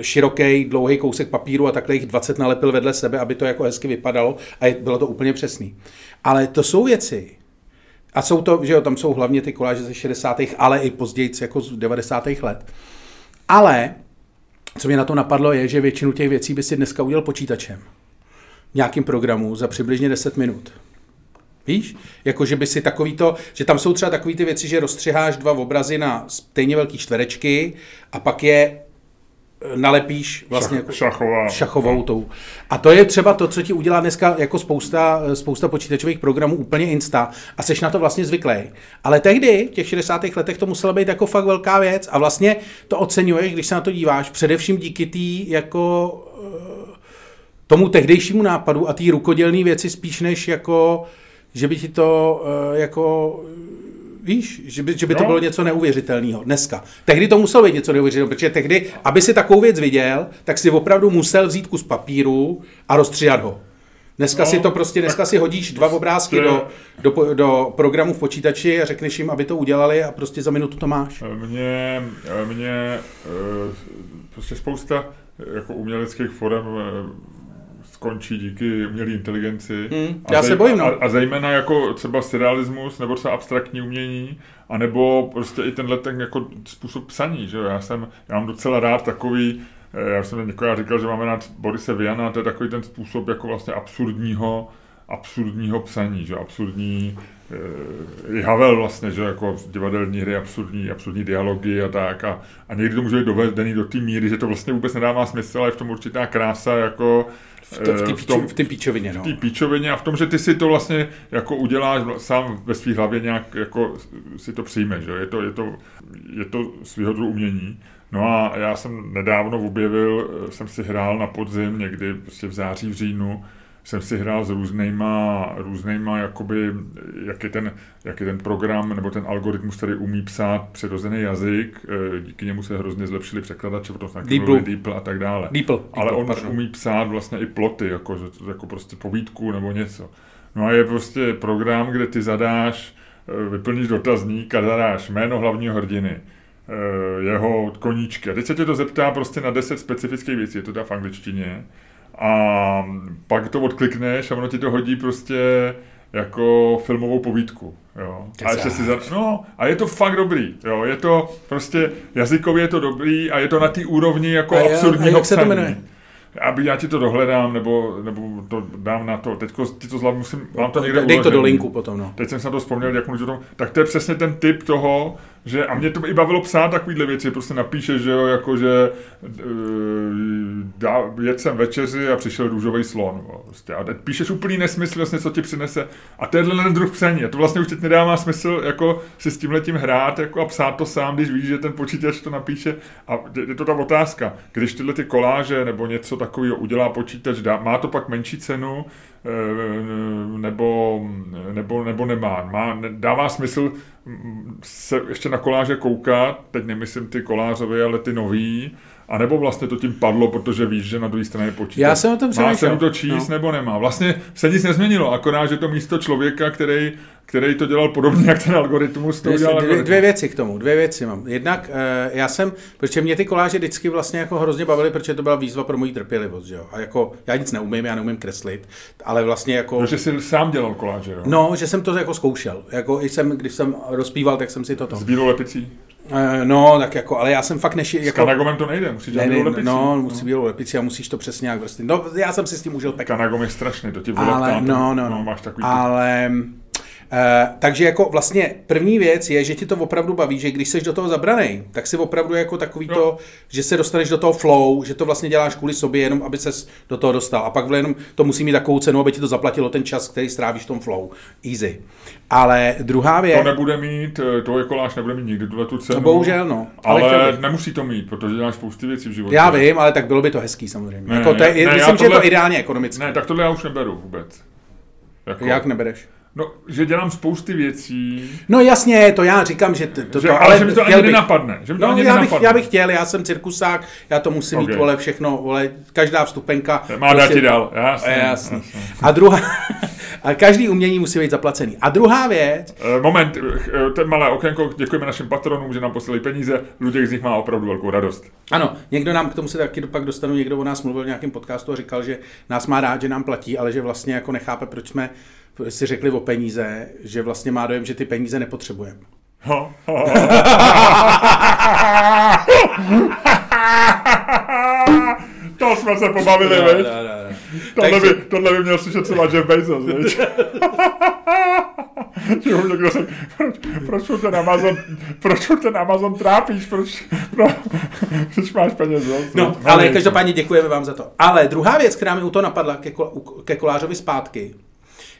A: široký, dlouhý kousek papíru a takhle jich 20 nalepil vedle sebe, aby to jako hezky vypadalo a bylo to úplně přesný. Ale to jsou věci, a jsou to, že jo, tam jsou hlavně ty koláže ze 60. ale i později jako z 90. let. Ale, co mě na to napadlo, je, že většinu těch věcí by si dneska udělal počítačem. V nějakým programu za přibližně 10 minut. Víš? Jako, že by si takový to, že tam jsou třeba takové ty věci, že rozstřiháš dva obrazy na stejně velký čtverečky a pak je nalepíš vlastně
B: Šach, šachová.
A: šachovou tou. A to je třeba to, co ti udělá dneska jako spousta, spousta počítačových programů úplně insta a seš na to vlastně zvyklý. Ale tehdy, v těch 60. letech, to musela být jako fakt velká věc a vlastně to oceňuješ, když se na to díváš, především díky té jako eh, tomu tehdejšímu nápadu a té rukodělné věci spíš než jako, že by ti to eh, jako víš, že by, že by to no. bylo něco neuvěřitelného dneska. Tehdy to muselo být něco neuvěřitelného, protože tehdy, aby si takovou věc viděl, tak si opravdu musel vzít kus papíru a rozstříhat ho. Dneska no, si to prostě, dneska si hodíš dva obrázky do, do, do programu v počítači a řekneš jim, aby to udělali a prostě za minutu to máš.
B: Mně, mě eh, prostě spousta jako uměleckých forem eh, skončí díky umělé inteligenci.
A: Hmm, já a se bojím, no.
B: A, a zejména jako třeba surrealismus, nebo třeba abstraktní umění, anebo prostě i tenhle ten jako způsob psaní, že Já jsem, já mám docela rád takový, eh, já jsem někoho říkal, že máme rád Borise Viana, to je takový ten způsob jako vlastně absurdního, absurdního psaní, že absurdní, i Havel vlastně, že jako divadelní hry, absurdní, absurdní dialogy a tak a, a někdy to může být dovedený do té míry, že to vlastně vůbec nedává smysl, ale je v tom určitá krása jako
A: v, tom, v té píčovině, no.
B: V té píčovině a v tom, že ty si to vlastně jako uděláš sám ve své hlavě nějak jako si to přijmeš, že? Je to, je to, je to svýho druhu umění. No a já jsem nedávno objevil, jsem si hrál na podzim někdy prostě v září, v říjnu, jsem si hrál s různýma, různýma jakoby, jak je, ten, jak je ten program nebo ten algoritmus, který umí psát přirozený jazyk, eh, díky němu se hrozně zlepšili překladače, potom jsme Deeple a tak dále.
A: Deeple,
B: Ale on pardon. umí psát vlastně i ploty, jako, jako prostě povídku nebo něco. No a je prostě program, kde ty zadáš, eh, vyplníš dotazník a zadáš jméno hlavního hrdiny, eh, jeho koníčky. A teď se tě to zeptá prostě na 10 specifických věcí, je to teda v angličtině a pak to odklikneš a ono ti to hodí prostě jako filmovou povídku. Jo. A, ještě si za... no, a je to fakt dobrý. Jo. Je to prostě jazykově je to dobrý a je to na té úrovni jako a absurdního a jak se to jmenuje? Aby já ti to dohledám, nebo, nebo to dám na to. Teďko ti to zlavu musím, mám to někde
A: Dej to do linku potom, no.
B: Teď jsem se na to vzpomněl, jak můžu to, tak to je přesně ten typ toho, že, a mě to i bavilo psát takovýhle věci, prostě napíše, že jo, jako že e, dá, jet sem večeři a přišel růžový slon. Jo, prostě. A teď píšeš úplný nesmysl, vlastně, co ti přinese. A je ten druh psaní. A to vlastně už teď nedává smysl jako si s tím letím hrát jako a psát to sám, když víš, že ten počítač to napíše. A je to ta otázka, když tyhle ty koláže nebo něco takového udělá počítač, dá, má to pak menší cenu, nebo, nebo, nebo nemá. Má, dává smysl se ještě na koláže koukat, teď nemyslím ty kolářové, ale ty nový, a nebo vlastně to tím padlo, protože víš, že na druhé straně počítač.
A: Já jsem o tom
B: Má se to číst no. nebo nemá. Vlastně se nic nezměnilo, akorát, že to místo člověka, který, který to dělal podobně, jak ten algoritmus to udělal.
A: Dvě, dvě věci k tomu, dvě věci mám. Jednak uh, já jsem, protože mě ty koláže vždycky vlastně jako hrozně bavily, protože to byla výzva pro moji trpělivost, že jo. A jako já nic neumím, já neumím kreslit, ale vlastně jako...
B: No, že jsi sám dělal koláže, jo?
A: No, že jsem to jako zkoušel. Jako jsem, když jsem rozpíval, tak jsem si to to.
B: S bílou lepicí?
A: Uh, no, tak jako, ale já jsem fakt neši... Jako...
B: S kanagomem to nejde, musíš dělat bílou lepici.
A: No, musí bílou lepici a musíš to přesně nějak vrstvit. No, já jsem si s tím užil
B: peklo. Kanagom je strašný, to ti
A: ale, no, no, no, máš takový ale... Uh, takže jako vlastně první věc je, že ti to opravdu baví, že když jsi do toho zabraný, tak si opravdu jako takový no. to, že se dostaneš do toho flow, že to vlastně děláš kvůli sobě, jenom aby ses do toho dostal. A pak jenom to musí mít takovou cenu, aby ti to zaplatilo ten čas, který strávíš v tom flow. Easy. Ale druhá věc...
B: To nebude mít, eh, to koláž nebude mít nikdy tuhle tu cenu.
A: No bohužel, no.
B: Ale, ale nemusí to mít, protože děláš spousty věcí v životě.
A: Já vím, ale tak bylo by to hezký samozřejmě. Ne, jako to je, ne, myslím, tohle, že je to ideálně ekonomicky.
B: Ne, tak tohle já už neberu vůbec.
A: Jako, Jak nebereš?
B: No, že dělám spousty věcí.
A: No jasně, to já říkám, že to,
B: že, ale, ale že mi to ani bych, nenapadne. Že mi to
A: no,
B: ani
A: já, bych, já bych chtěl, já jsem cirkusák, já to musím okay. mít, vole, všechno, vole, každá vstupenka.
B: Má prostě, dát ti dál, jasný,
A: jasný. jasný. A druhá, [LAUGHS] a každý umění musí být zaplacený. A druhá věc...
B: Uh, moment, eh, ten malé okénko, děkujeme našim patronům, že nám poslali peníze, Luděk z nich má opravdu velkou radost.
A: Ano, někdo nám k tomu se taky pak dostanu, někdo o nás mluvil v nějakém podcastu a říkal, že nás má rád, že nám platí, ale že vlastně jako nechápe, proč jsme si řekli o peníze, že vlastně má dojem, že ty peníze nepotřebujeme.
B: to jsme se pobavili, no, no, no. Tohle, Takže... by, tohle by měl slyšet celá Jeff Bezos, viď? [LAUGHS] že ho někdo řekl, proč, proč ten Amazon, proč ten Amazon trápíš, proč, pro, proč máš peněz, no?
A: No, ale každopádně děkujeme vám za to. Ale druhá věc, která mi u toho napadla ke, ke kolářovi zpátky,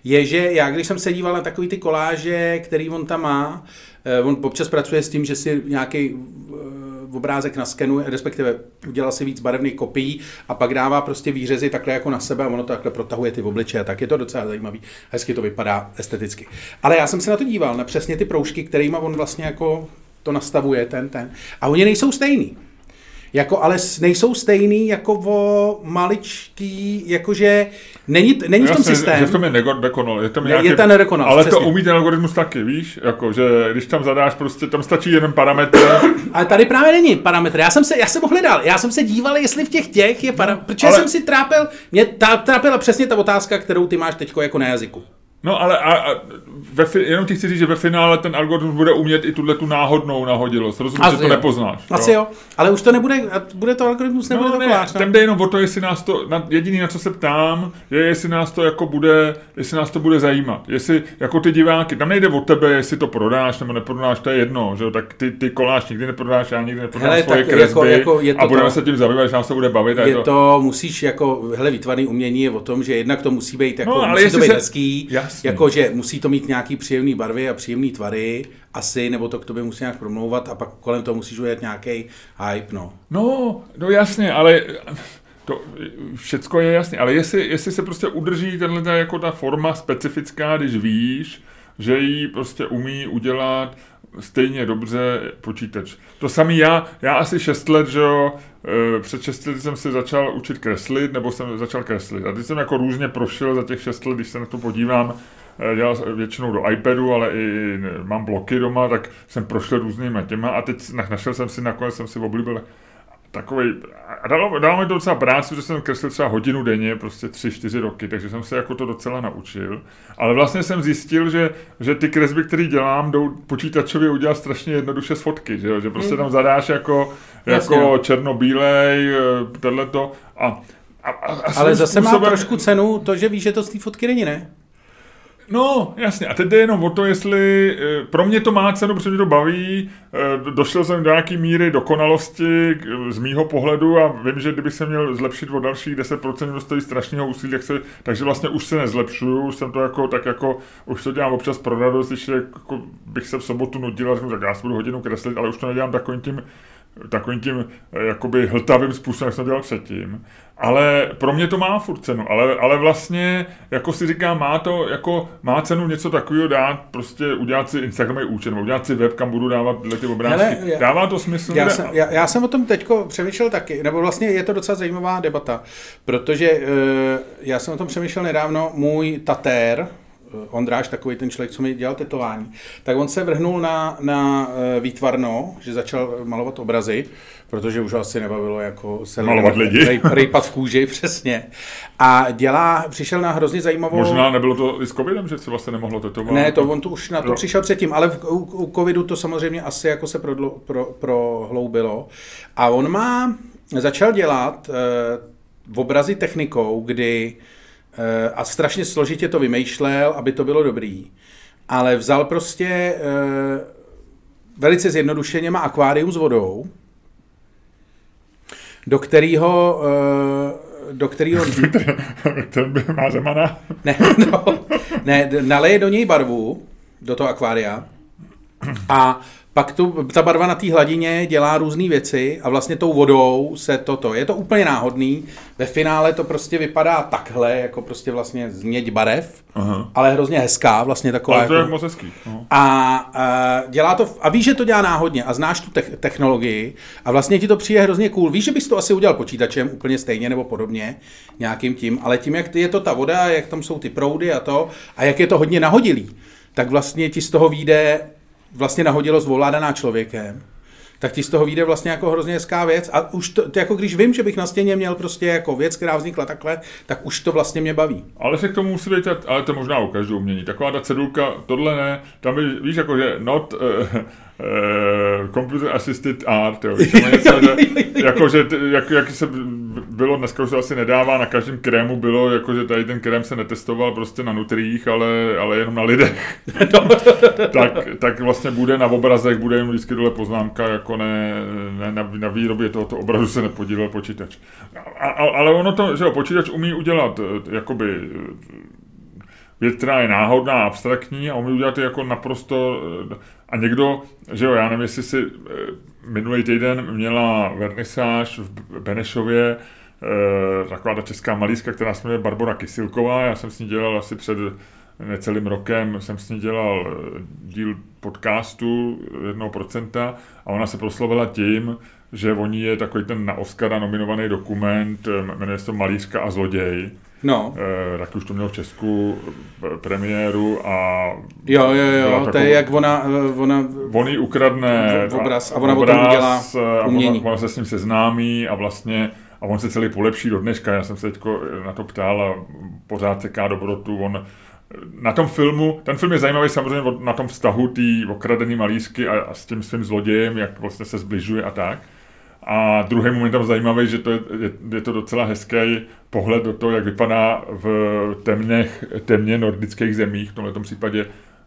A: je, že já když jsem se díval na takový ty koláže, který on tam má, eh, on občas pracuje s tím, že si nějaký eh, obrázek naskenuje, respektive udělal si víc barevných kopií a pak dává prostě výřezy takhle jako na sebe a ono to takhle protahuje ty obličeje, tak je to docela zajímavý. Hezky to vypadá esteticky. Ale já jsem se na to díval, na přesně ty proužky, kterými on vlastně jako to nastavuje, ten, ten. A oni nejsou stejný. Jako, ale nejsou stejný jako o maličký, jakože není, není v tom systém.
B: Že v tom je nedokonal. Je, tam
A: nějaký, je ten nedokonal,
B: Ale přesně. to umí ten algoritmus taky, víš? Jako, že když tam zadáš prostě, tam stačí jeden parametr. [COUGHS]
A: ale tady právě není parametr. Já jsem se, já jsem hledal, já jsem se díval, jestli v těch těch je parametr. Protože ale... jsem si trápil, mě ta, trápila přesně ta otázka, kterou ty máš teď jako na jazyku.
B: No ale a, a ve, jenom ti chci říct, že ve finále ten algoritmus bude umět i tuhle tu náhodnou nahodilost. Rozumíš, že to jo. nepoznáš.
A: Asi jo. jo. Ale už to nebude, bude to algoritmus, nebude no, to ne, koláč,
B: no? Tam jde jenom o to, jestli nás to, na, jediný na co se ptám, je jestli nás to jako bude, jestli nás to bude zajímat. Jestli jako ty diváky, tam nejde o tebe, jestli to prodáš nebo neprodáš, to je jedno, že jo, tak ty, ty koláč nikdy neprodáš, já nikdy neprodám hele, svoje kresby jako, jako je to a budeme to, se tím zabývat, že nás to bude bavit.
A: Je, je to, to, musíš jako, hele, výtvarný umění je o tom, že jednak to musí být jako, no, ale musí to být se, hezký, jako, že musí to mít nějaký příjemný barvy a příjemný tvary, asi, nebo to k tobě musí nějak promlouvat a pak kolem toho musíš udělat nějaký hype, no.
B: No, no jasně, ale to všecko je jasné, ale jestli, jestli se prostě udrží tenhle jako ta forma specifická, když víš, že ji prostě umí udělat stejně dobře počítač. To samý já, já asi 6 let, že jo, před 6 lety jsem si začal učit kreslit, nebo jsem začal kreslit. A teď jsem jako různě prošel za těch 6 let, když se na to podívám, Eh, dělal většinou do iPadu, ale i mám bloky doma, tak jsem prošel různýma těma a teď našel jsem si, nakonec jsem si oblíbil takový a dalo, dalo mi to docela práci, že jsem kreslil třeba hodinu denně, prostě tři, čtyři roky, takže jsem se jako to docela naučil. Ale vlastně jsem zjistil, že, že ty kresby, které dělám, jdou počítačově udělat strašně jednoduše z fotky, že, jo? že prostě tam zadáš jako, jako no. černobílej, eh, tohleto a a, a,
A: a Ale zase způsobem... má trošku cenu to, že víš, že to z té fotky není, ne?
B: No, jasně. A teď jde jenom o to, jestli... Eh, pro mě to má cenu, protože mě to baví. Eh, došel jsem do nějaký míry dokonalosti z mýho pohledu a vím, že kdybych se měl zlepšit o dalších 10%, to stojí strašného úsilí, tak se, takže vlastně už se nezlepšuju, už jsem to jako, tak jako, už to dělám občas pro radost, když jako bych se v sobotu nudil a řeknu, tak já si budu hodinu kreslit, ale už to nedělám takovým tím takovým tím eh, jakoby hltavým způsobem, jak jsem dělal předtím. Ale pro mě to má furt cenu, ale, ale vlastně, jako si říkám, má to, jako má cenu něco takového dát, prostě udělat si Instagramový účet, nebo udělat si web, kam budu dávat ty obrázky. Hele, já, Dává to smysl?
A: Já jsem, já, já jsem o tom teďko přemýšlel taky, nebo vlastně je to docela zajímavá debata, protože uh, já jsem o tom přemýšlel nedávno, můj tatér, Ondráš, takový ten člověk, co mi dělal tetování, tak on se vrhnul na, na eh, výtvarno, že začal malovat obrazy, protože už ho asi nebavilo jako
B: se malovat lidi.
A: Rejpat v kůži, [LAUGHS] přesně. A dělá, přišel na hrozně zajímavou...
B: Možná nebylo to i s covidem, že se vlastně nemohlo tetovat?
A: Ne, to on to už na to jo. přišel předtím, ale v, u, u covidu to samozřejmě asi jako se prodlo, pro, prohloubilo. A on má, začal dělat uh, obrazy technikou, kdy Eh, a strašně složitě to vymýšlel, aby to bylo dobrý. Ale vzal prostě eh, velice zjednodušeně má akvárium s vodou, do kterého eh, do kterého... [LAUGHS]
B: Ten by má zemana. [LAUGHS]
A: ne, no, ne, naleje do něj barvu, do toho akvária a pak tu, ta barva na té hladině dělá různé věci a vlastně tou vodou se toto. Je to úplně náhodný. Ve finále to prostě vypadá takhle, jako prostě vlastně změť barev, Aha. ale hrozně hezká, vlastně taková.
B: Ale to
A: jako,
B: je moc hezký.
A: A, a, dělá to, a víš, že to dělá náhodně a znáš tu te- technologii a vlastně ti to přijde hrozně cool. Víš, že bys to asi udělal počítačem úplně stejně nebo podobně, nějakým tím, ale tím, jak je to ta voda, jak tam jsou ty proudy a to, a jak je to hodně nahodilý, tak vlastně ti z toho vyjde vlastně nahodilost ovládaná člověkem, tak ti z toho vyjde vlastně jako hrozně hezká věc. A už to, to, jako když vím, že bych na stěně měl prostě jako věc, která vznikla takhle, tak už to vlastně mě baví.
B: Ale se k tomu musí dejte, ale to možná u každého umění. Taková ta cedulka, tohle ne, tam by, víš, jako že not, uh, uh, computer assisted art, jo, víš, něco, že, [LAUGHS] jako, že, jak, jak se bylo, dneska už to asi nedává, na každém krému bylo, jako, že tady ten krém se netestoval prostě na nutriích, ale, ale jenom na lidech. [LAUGHS] tak, tak vlastně bude na obrazech, bude jen vždycky dole poznámka, jako ne, ne na, na výrobě tohoto obrazu se nepodílel počítač. A, a, ale ono to, že jo, počítač umí udělat, eh, jakoby, věc, která je náhodná, abstraktní a umí udělat jako naprosto... Eh, a někdo, že jo, já nevím, jestli si eh, minulý týden měla vernisáž v Benešově eh, taková ta česká malířka, která se jmenuje Barbara Kysilková, já jsem s ní dělal asi před necelým rokem, jsem s ní dělal díl podcastu 1% a ona se proslovila tím, že oni je takový ten na Oscara nominovaný dokument, jmenuje se to Malířka a zloděj,
A: No.
B: E, tak už to měl v Česku eh, premiéru a...
A: Jo, jo, jo, to je jak ona... Eh, ona
B: on jí ukradne
A: v, obraz a ona obraz, potom udělá
B: umění. A ona, ona se s ním seznámí a vlastně a on se celý polepší do dneška. Já jsem se teď na to ptal a pořád seká dobrotu. On, na tom filmu, ten film je zajímavý samozřejmě na tom vztahu té okradené malířky a, a s tím svým zlodějem, jak vlastně se zbližuje a tak. A druhý moment tam zajímavý, že to je, je, je to docela hezký pohled do toho, jak vypadá v temných, temně nordických zemích, v tomto případě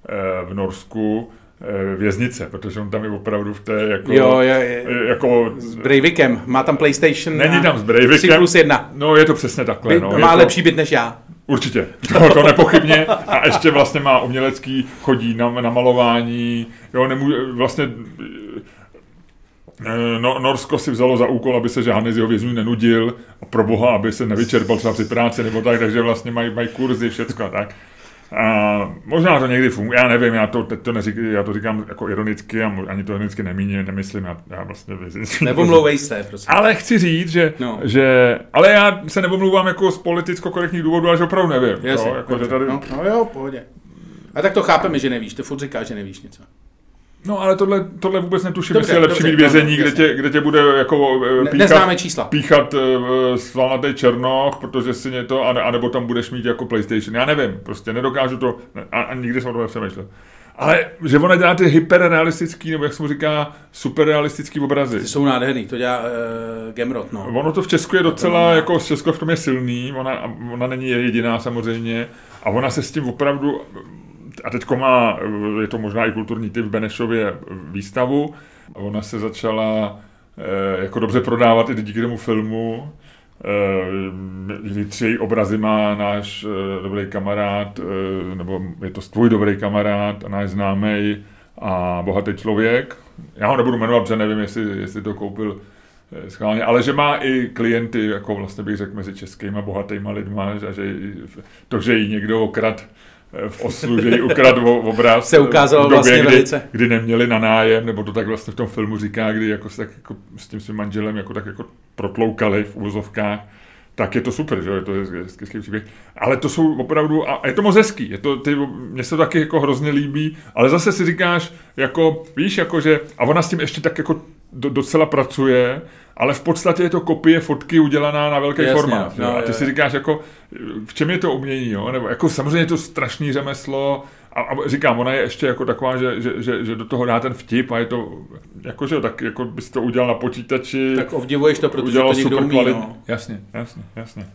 B: eh, v Norsku, eh, věznice, protože on tam je opravdu v té jako...
A: Jo, je, je,
B: jako
A: s Breivikem, má tam PlayStation
B: Není tam s Breivikem.
A: 3 plus 1.
B: No je to přesně takhle. By, no,
A: má
B: to,
A: lepší byt než já.
B: Určitě, [LAUGHS] to, to nepochybně. A ještě vlastně má umělecký, chodí na, na malování, jo, nemůže, vlastně no, Norsko si vzalo za úkol, aby se žádný z jeho vězňů nenudil a pro boha, aby se nevyčerpal třeba při práci nebo tak, takže vlastně mají, mají kurzy, všecko a tak. A možná to někdy funguje, já nevím, já to, teď to neřík, já to říkám jako ironicky a ani to ironicky nemíním, nemyslím, já, já vlastně [LAUGHS]
A: Nebomlouvej se, prosím.
B: Ale chci říct, že, no. že, ale já se nebomlouvám jako z politicko-korektních důvodů, ale že opravdu nevím.
A: Jasně, jo, jako, že tady... no, no jo, pohodě. A tak to chápeme, že nevíš, ty furt říkáš, že nevíš něco.
B: No ale tohle, tohle vůbec netuším, jestli je lepší mít vězení, kde tě, kde tě bude jako
A: eh, píchat, Neznáme čísla.
B: píchat uh, svalnatý černoch, protože si něco, anebo tam budeš mít jako PlayStation. Já nevím, prostě nedokážu to, a, a nikdy jsem o tom nepřemýšlel. Ale že ona dělá ty hyperrealistický, nebo jak se mu říká, superrealistický obrazy.
A: Ty jsou nádherný, to dělá uh, Gemrot, no.
B: Ono to v Česku je docela, jako z Česko v tom je silný, ona, ona není jediná samozřejmě, a ona se s tím opravdu, a teďko má, je to možná i kulturní typ v Benešově výstavu, ona se začala eh, jako dobře prodávat i díky tomu filmu, Eh, tři obrazy má náš eh, dobrý kamarád, nebo je to tvůj dobrý kamarád a náš známý a bohatý člověk. Já ho nebudu jmenovat, protože nevím, jestli, jestli to koupil schválně, ale že má i klienty, jako vlastně bych řekl, mezi českými bohatýma lidma, a že to, že jí někdo okrad v Oslu, že jí ukrad obraz.
A: Se ukázalo v době, vlastně
B: kdy,
A: velice.
B: Kdy neměli na nájem, nebo to tak vlastně v tom filmu říká, kdy jako, tak jako s tím svým manželem jako tak jako protloukali v úvozovkách tak je to super, že je to hezký příběh. Ale to jsou opravdu, a je to moc hezký, je to, ty, mně se to taky jako hrozně líbí, ale zase si říkáš, jako, víš, jako že, a ona s tím ještě tak jako do, docela pracuje, ale v podstatě je to kopie fotky udělaná na velký Jasně, formát. No, a ty je. si říkáš, jako, v čem je to umění, jo? Nebo jako samozřejmě je to strašný řemeslo, a, a říkám, ona je ještě jako taková, že, že, že, že do toho dá ten vtip a je to, jako, že tak jako bys to udělal na počítači.
A: Tak obdivuješ to, protože to někdo umí, no.
B: Jasně, jasně, jasně.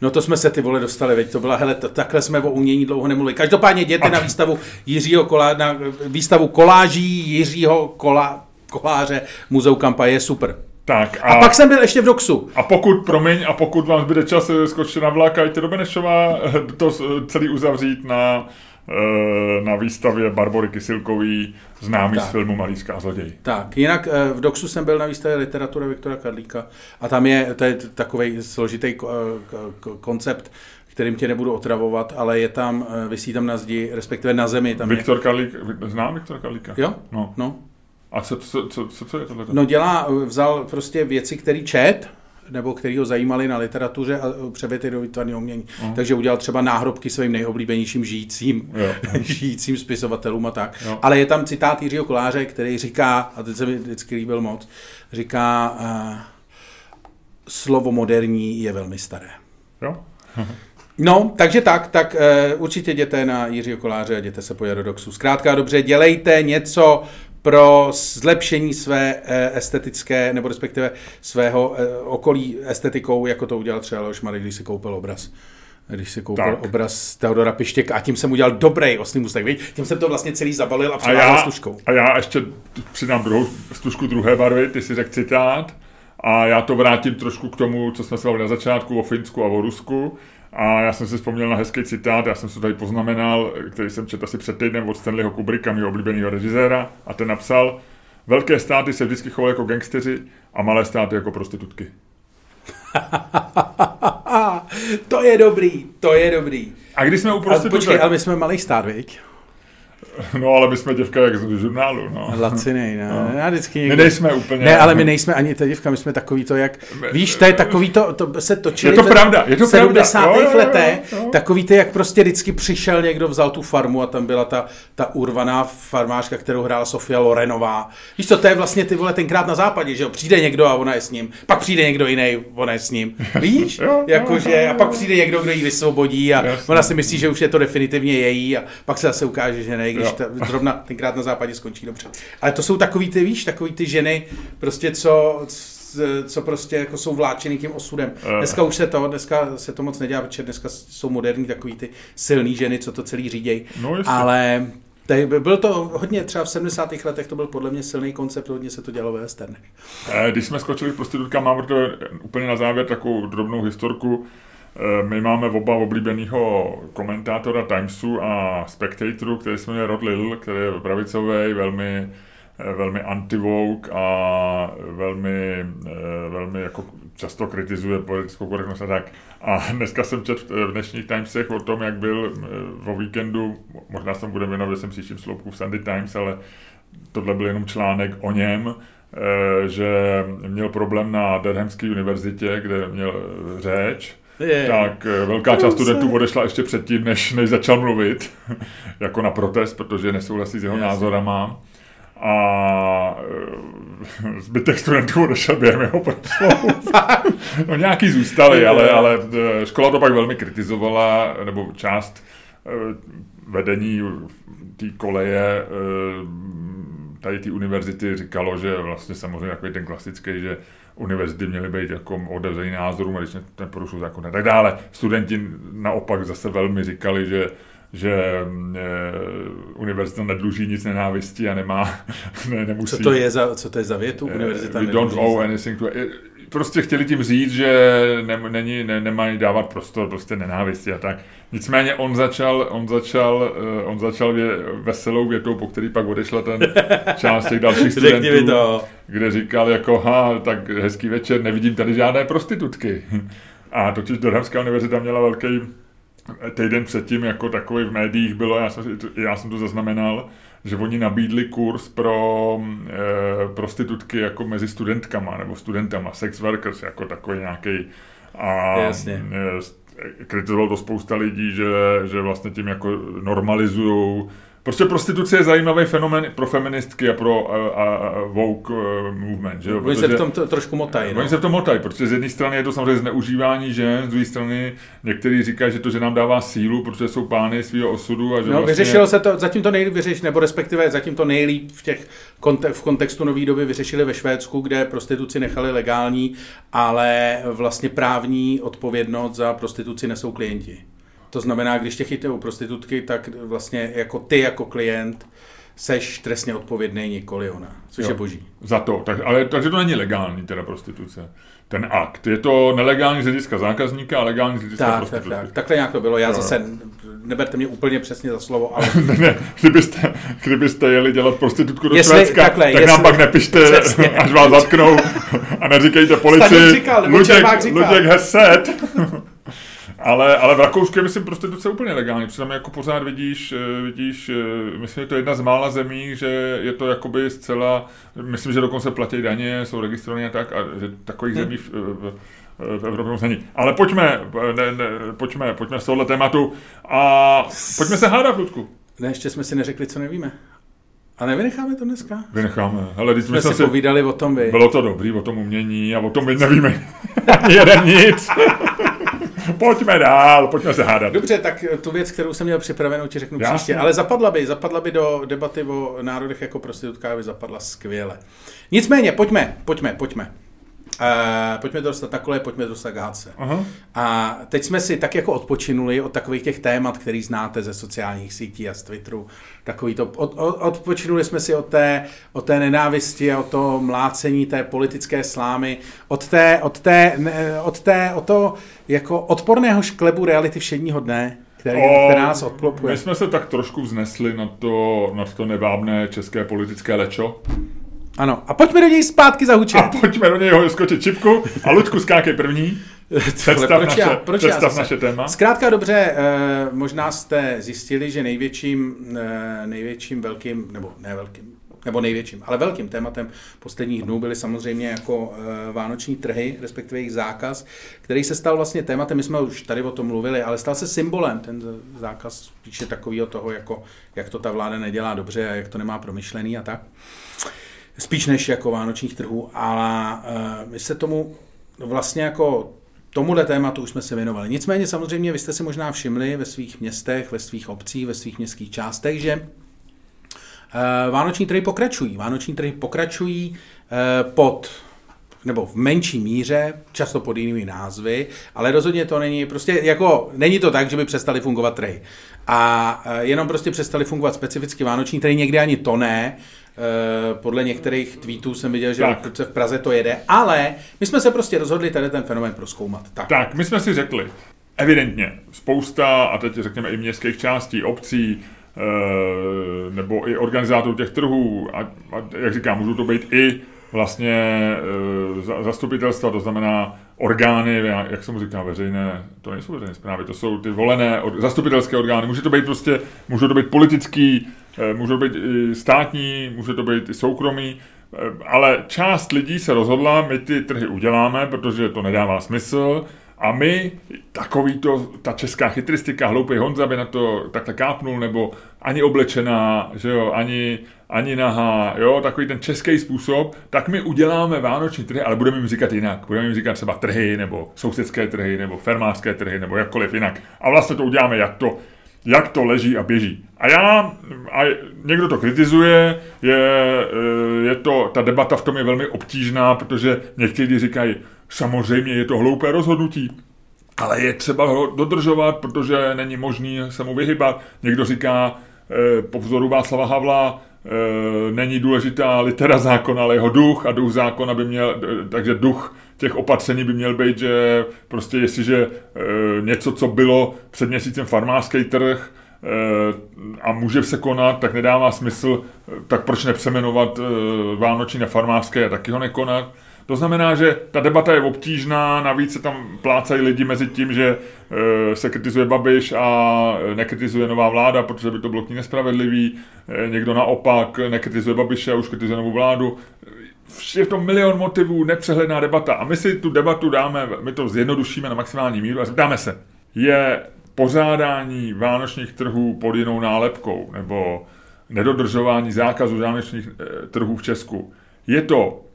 A: No to jsme se ty vole dostali, veď to byla, hele, to, takhle jsme o umění dlouho nemluvili. Každopádně jděte na výstavu Jiřího Kolá, na výstavu koláží Jiřího Kola, Koláře Muzeu Kampa, je super.
B: Tak
A: a, a pak jsem byl ještě v Doxu.
B: A pokud, promiň, a pokud vám zbyde čas, skočte na vlak a jděte do Benešova, to celý uzavřít na Eh, na výstavě Barbory Kysilkový, známý tak. z filmu Malířská zloděj.
A: Tak, jinak eh, v Doxu jsem byl na výstavě literatury Viktora Karlíka a tam je, to je takový složitý eh, koncept, kterým tě nebudu otravovat, ale je tam, vysí tam na zdi, respektive na zemi. Tam
B: Viktor je... Karlík, znám Viktor Karlíka?
A: Jo? No. no.
B: A co, co, co, co, co je tohle?
A: No dělá, vzal prostě věci, který čet, nebo který ho zajímali na literatuře a převěty do výtvarného umění. Uh-huh. Takže udělal třeba náhrobky svým nejoblíbenějším žijícím, [LAUGHS] žijícím spisovatelům a tak. Jo. Ale je tam citát Jiřího Koláře, který říká, a teď se mi vždycky líbil moc, říká, uh, slovo moderní je velmi staré.
B: Jo. [LAUGHS]
A: No, takže tak, tak uh, určitě jděte na Jiřího Koláře a jděte se pojat do Doxu. Zkrátka dobře, dělejte něco pro zlepšení své eh, estetické, nebo respektive svého eh, okolí estetikou, jako to udělal třeba Leoš Marek, když si koupil obraz když si koupil tak. obraz Teodora Pištěka a tím jsem udělal dobrý oslý mustek, víš? Tím jsem to vlastně celý zabalil a převáděl stužkou.
B: A já ještě přidám druhou stužku druhé barvy, ty si řekl citát a já to vrátím trošku k tomu, co jsme se na začátku o Finsku a o Rusku. A já jsem si vzpomněl na hezký citát, já jsem se tady poznamenal, který jsem četl asi před týdnem od Stanleyho Kubricka, mého oblíbeného režiséra, a ten napsal, velké státy se vždycky chovaly jako gangsteři a malé státy jako prostitutky. [LAUGHS]
A: to je dobrý, to je dobrý.
B: A když jsme u prostitutek...
A: Počkej, ale my jsme malý stát, viď?
B: No, ale my jsme děvka jak z žurnálu, no.
A: Lacinej, ne. No. Já vždycky
B: někde... My nejsme úplně...
A: Ne, ale my nejsme ani ta děvka, my jsme takový to, jak... Víš, to je takový to, to se točili...
B: Je to pravda, je to
A: v 70. pravda. letech, takový to, jak prostě vždycky přišel někdo, vzal tu farmu a tam byla ta, ta urvaná farmářka, kterou hrála Sofia Lorenová. Víš co, to je vlastně ty vole tenkrát na západě, že jo, přijde někdo a ona je s ním, pak přijde někdo jiný, ona je s ním. [LAUGHS] Víš? Jakože, a pak přijde někdo, kdo ji vysvobodí a ona si myslí, že už je to definitivně její a pak se zase ukáže, že ne, když ta, zrovna tenkrát na západě skončí dobře. Ale to jsou takový ty, víš, takový ty ženy, prostě co, co prostě jako jsou vláčeny tím osudem. Eh. Dneska už se to, dneska se to moc nedělá, protože dneska jsou moderní takový ty silný ženy, co to celý řídějí.
B: No,
A: Ale Tady byl to hodně, třeba v 70. letech to byl podle mě silný koncept, hodně se to dělalo ve westernech.
B: Eh, když jsme skočili k prostitutkám, mám to úplně na závěr takovou drobnou historku. Eh, my máme oba oblíbeného komentátora Timesu a Spectatoru, který se jmenuje Rod Little, který je pravicový, velmi, eh, velmi anti a velmi, eh, velmi jako často kritizuje politickou korektnost a tak. A dneska jsem četl v dnešních Timesech o tom, jak byl o víkendu, možná jsem budeme věnovat, jsem příštím sloupku v Sunday Times, ale tohle byl jenom článek o něm, že měl problém na Durhamské univerzitě, kde měl řeč je. tak eh, velká část studentů odešla ještě předtím, než, než začal mluvit, [LAUGHS] jako na protest, protože nesouhlasí s jeho Jasně. názorama. a e, zbytek studentů odešel během jeho proslovu. no nějaký zůstali, ale, ale e, škola to pak velmi kritizovala, nebo část vedení té koleje tady ty univerzity říkalo, že vlastně samozřejmě jako ten klasický, že univerzity měly být jako otevřený názorům, když ten porušil zákon a tak dále. Studenti naopak zase velmi říkali, že že e, univerzita nedluží nic nenávisti a nemá, [LAUGHS] ne, nemusí.
A: Co to je za, co to je za větu? Eh, univerzita
B: We don't owe anything to... Prostě chtěli tím říct, že ne, není, ne, nemají dávat prostor prostě nenávisti a tak. Nicméně on začal, on začal, uh, on začal vě, veselou větou, po který pak odešla ten [LAUGHS] část těch dalších studentů, to. kde říkal jako, ha, tak hezký večer, nevidím tady žádné prostitutky. [LAUGHS] A totiž Durhamská univerzita měla velký týden předtím jako takový v médiích bylo, já jsem, já jsem to zaznamenal, že oni nabídli kurz pro e, prostitutky jako mezi studentkama nebo studentama, sex workers jako takový nějaký a Jasně. E, kritizoval to spousta lidí, že, že vlastně tím jako normalizují Prostě prostituce je zajímavý fenomen pro feministky a pro a, a woke uh, movement. Že
A: Oni se v tom to, trošku motají.
B: No? Oni se v tom motají, protože z jedné strany je to samozřejmě zneužívání žen, z druhé strany někteří říkají, že to, že nám dává sílu, protože jsou pány svého osudu. A že
A: no, vlastně... vyřešilo se to, zatím to nejlíp vyřešilo, nebo respektive zatím to nejlíp v, těch, v kontextu nové doby vyřešili ve Švédsku, kde prostituci nechali legální, ale vlastně právní odpovědnost za prostituci nesou klienti. To znamená, když tě chytají prostitutky, tak vlastně jako ty jako klient seš trestně odpovědný nikoli ona, což jo, je boží.
B: Za to, tak, ale takže to není legální teda prostituce. Ten akt. Je to nelegální z hlediska zákazníka a legální z hlediska
A: tak,
B: prostituce.
A: Tak, tak, takhle nějak to bylo. Já jo. zase, neberte mě úplně přesně za slovo, ale... [LAUGHS]
B: ne, ne, kdybyste, kdybyste jeli dělat prostitutku do jestli, Švédska, takhle, tak jestli, nám pak nepište, přesně. až vás zatknou a neříkejte policii, Luděk, Luděk has said. Ale, ale v Rakousku je, myslím, prostituce úplně legální, protože tam jako pořád vidíš, eh, vidíš, eh, myslím, že to je jedna z mála zemí, že je to jakoby zcela, myslím, že dokonce platí daně, jsou registrované a tak, a že takových hmm. zemí v, v, v Evropě není. Ale pojďme, ne, ne, pojďme, pojďme z tohohle tématu a pojďme se hádat, Ludku.
A: Ne, ještě jsme si neřekli, co nevíme. A nevynecháme to dneska?
B: Vynecháme. Hele,
A: když jsme, jsme si povídali o tom vy.
B: Bylo to dobrý, o tom umění a o tom my nevíme [LAUGHS] ani jeden nic. [LAUGHS] pojďme dál, pojďme se hádat.
A: Dobře, tak tu věc, kterou jsem měl připravenou, ti řeknu Jasně. příště. Ale zapadla by, zapadla by do debaty o národech jako prostitutka, by zapadla skvěle. Nicméně, pojďme, pojďme, pojďme. Uh, pojďme dostat takhle, pojďme to dostat k hádce. Uh-huh. A teď jsme si tak jako odpočinuli od takových těch témat, který znáte ze sociálních sítí a z Twitteru. Takový to, od, od, odpočinuli jsme si od té, od té nenávisti a od toho mlácení té politické slámy, od té, od té, od té, od toho jako odporného šklebu reality všedního dne, který, o, která nás odklopuje.
B: My jsme se tak trošku vznesli na to, na to nevábné české politické lečo.
A: Ano, a pojďme do něj zpátky zahučet.
B: A pojďme do něj skočit čipku a Ludku skákej první. [LAUGHS] Představ, proč naše, já, proč představ já naše téma.
A: Zkrátka dobře, eh, možná jste zjistili, že největším, eh, největším velkým, nebo ne velkým, nebo největším, ale velkým tématem posledních dnů byly samozřejmě jako e, vánoční trhy, respektive jejich zákaz, který se stal vlastně tématem, my jsme už tady o tom mluvili, ale stal se symbolem, ten zákaz píše takového toho, jako, jak to ta vláda nedělá dobře a jak to nemá promyšlený a tak spíš než jako vánočních trhů, ale uh, my se tomu vlastně jako tomuhle tématu už jsme se věnovali. Nicméně samozřejmě vy jste si možná všimli ve svých městech, ve svých obcích, ve svých městských částech, že uh, vánoční trhy pokračují. Vánoční trhy pokračují uh, pod nebo v menší míře, často pod jinými názvy, ale rozhodně to není, prostě jako, není to tak, že by přestali fungovat trhy. A jenom prostě přestali fungovat specificky vánoční trhy, někdy ani to ne, Eh, podle některých tweetů jsem viděl, že tak. v Praze to jede, ale my jsme se prostě rozhodli tady ten fenomén proskoumat.
B: Tak. tak, my jsme si řekli, evidentně, spousta, a teď řekněme i městských částí, obcí, e, nebo i organizátorů těch trhů, a, a jak říkám, můžou to být i vlastně e, zastupitelstva, to znamená orgány, jak se mu říká, veřejné, to nejsou veřejné zprávy, to jsou ty volené zastupitelské orgány, může to být prostě, může to být politický Eh, můžou být i státní, může to být i soukromý, eh, ale část lidí se rozhodla, my ty trhy uděláme, protože to nedává smysl A my, takový to, ta česká chytristika, hloupý Honza by na to takhle kápnul, nebo ani oblečená, že jo, ani, ani nahá, jo, takový ten český způsob, tak my uděláme vánoční trhy, ale budeme jim říkat jinak. Budeme jim říkat třeba trhy, nebo sousedské trhy, nebo fermářské trhy, nebo jakkoliv jinak. A vlastně to uděláme, jak to, jak to leží a běží. A já, a někdo to kritizuje, je, je to, ta debata v tom je velmi obtížná, protože někteří říkají, samozřejmě je to hloupé rozhodnutí, ale je třeba ho dodržovat, protože není možný se mu vyhybat. Někdo říká, eh, po vzoru Václava Havla, není důležitá litera zákona, ale jeho duch a duch zákona by měl, takže duch těch opatření by měl být, že prostě jestliže e, něco, co bylo před měsícem farmářský trh, a může se konat, tak nedává smysl, tak proč nepřemenovat Vánoční na farmářské a taky ho nekonat. To znamená, že ta debata je obtížná, navíc se tam plácají lidi mezi tím, že e, se kritizuje Babiš a nekritizuje nová vláda, protože by to bylo k ní nespravedlivý. E, někdo naopak nekritizuje Babiše a už kritizuje novou vládu. Je v tom milion motivů, nepřehledná debata. A my si tu debatu dáme, my to zjednodušíme na maximální míru a zeptáme se, je pořádání vánočních trhů pod jinou nálepkou nebo nedodržování zákazu vánočních e, trhů v Česku, je to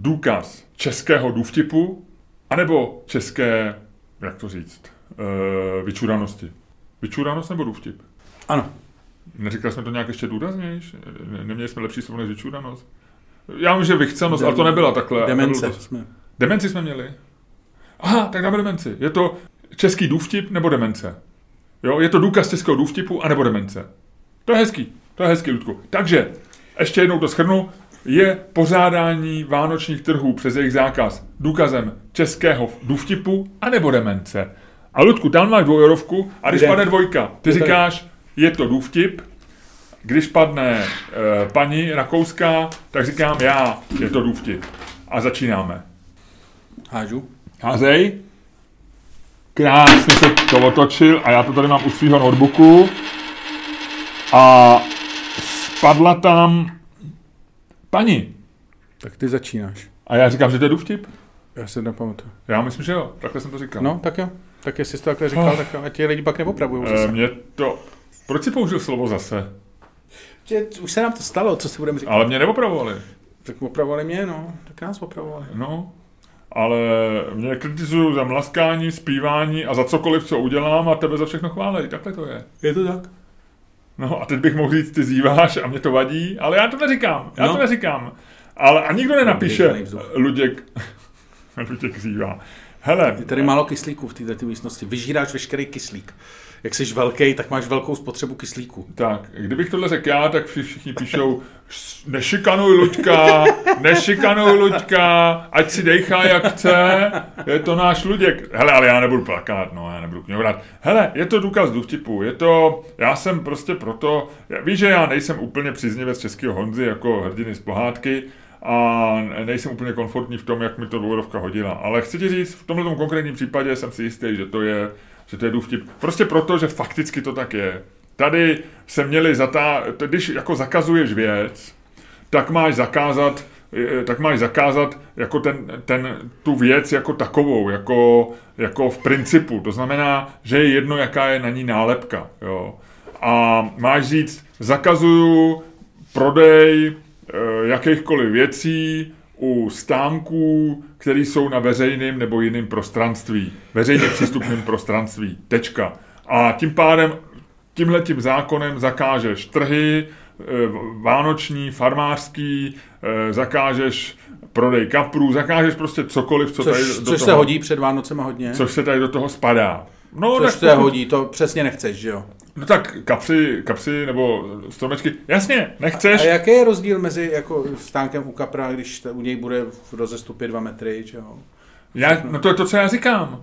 B: důkaz českého důvtipu, anebo české, jak to říct, e, vyčuranosti. Vyčuranost nebo důvtip?
A: Ano.
B: Neříkali jsme to nějak ještě důraznější? Neměli jsme lepší slovo než vyčuranost? Já vím, že vychcenost, ale to nebyla takhle.
A: Demence to... jsme.
B: Demenci jsme měli? Aha, tak dáme demenci. Je to český důvtip nebo demence? Jo, je to důkaz českého důvtipu anebo demence. To je hezký, to je hezký, Ludku. Takže, ještě jednou to schrnu je pořádání vánočních trhů přes jejich zákaz důkazem českého důvtipu anebo demence. A Ludku, tam máš dvojorovku a když Kde? padne dvojka, ty říkáš, je to důvtip, když padne e, paní rakouská, tak říkám já, je to důvtip. A začínáme.
A: Hážu.
B: Házej. Krásně se to otočil a já to tady mám u svého notebooku. A spadla tam Pani.
A: Tak ty začínáš.
B: A já říkám, že to je důvtip?
A: Já se nepamatuju.
B: Já myslím, že jo. Takhle jsem to říkal.
A: No, tak jo. Tak jestli jsi to takhle říkal, oh. tak ať ti lidi pak neopravují.
B: E, mě to... Proč si použil slovo zase?
A: Že už se nám to stalo, co si budeme říkat.
B: Ale mě neopravovali.
A: Tak opravovali mě, no. Tak nás opravovali.
B: No, ale mě kritizují za mlaskání, zpívání a za cokoliv, co udělám a tebe za všechno chválej. Takhle to je.
A: Je to tak?
B: No a teď bych mohl říct, ty zýváš a mě to vadí, ale já to neříkám, já no. to neříkám. Ale a nikdo nenapíše Luděk, [LAUGHS] Luděk zývá. Hele.
A: Je tady málo kyslíku v této místnosti. Vyžíráš veškerý kyslík. Jak jsi velký, tak máš velkou spotřebu kyslíku.
B: Tak, kdybych tohle řekl já, tak všichni píšou, nešikanuj Luďka, nešikanuj Luďka, ať si dejchá jak chce, je to náš Luděk. Hele, ale já nebudu plakát, no, já nebudu kňovrat. Hele, je to důkaz důvtipu, je to, já jsem prostě proto, víš, že já nejsem úplně příznivec českého Honzy jako hrdiny z pohádky, a nejsem úplně komfortní v tom, jak mi to dvourovka hodila. Ale chci ti říct, v tomhle konkrétním případě jsem si jistý, že to je, že to je důvtip. Prostě proto, že fakticky to tak je. Tady se měli zatá... Když jako zakazuješ věc, tak máš zakázat tak máš zakázat jako ten, ten, tu věc jako takovou, jako, jako v principu. To znamená, že je jedno, jaká je na ní nálepka. Jo. A máš říct, zakazuju prodej Eh, jakýchkoliv věcí u stánků, které jsou na veřejném nebo jiném prostranství, veřejně přístupném prostranství. Tečka. A tím pádem tímhletím zákonem zakážeš trhy, eh, vánoční, farmářský, eh, zakážeš prodej kaprů, zakážeš prostě cokoliv, co
A: což,
B: tady
A: do což toho, se hodí před Vánocema hodně.
B: Což se tady do toho spadá.
A: No, což se hodí, to přesně nechceš, že jo?
B: No tak kapři, kapři nebo stromečky, jasně, nechceš.
A: A, a jaký je rozdíl mezi jako stánkem u kapra, když u něj bude v rozestupě dva metry, čeho?
B: Já, no to je to, co já říkám.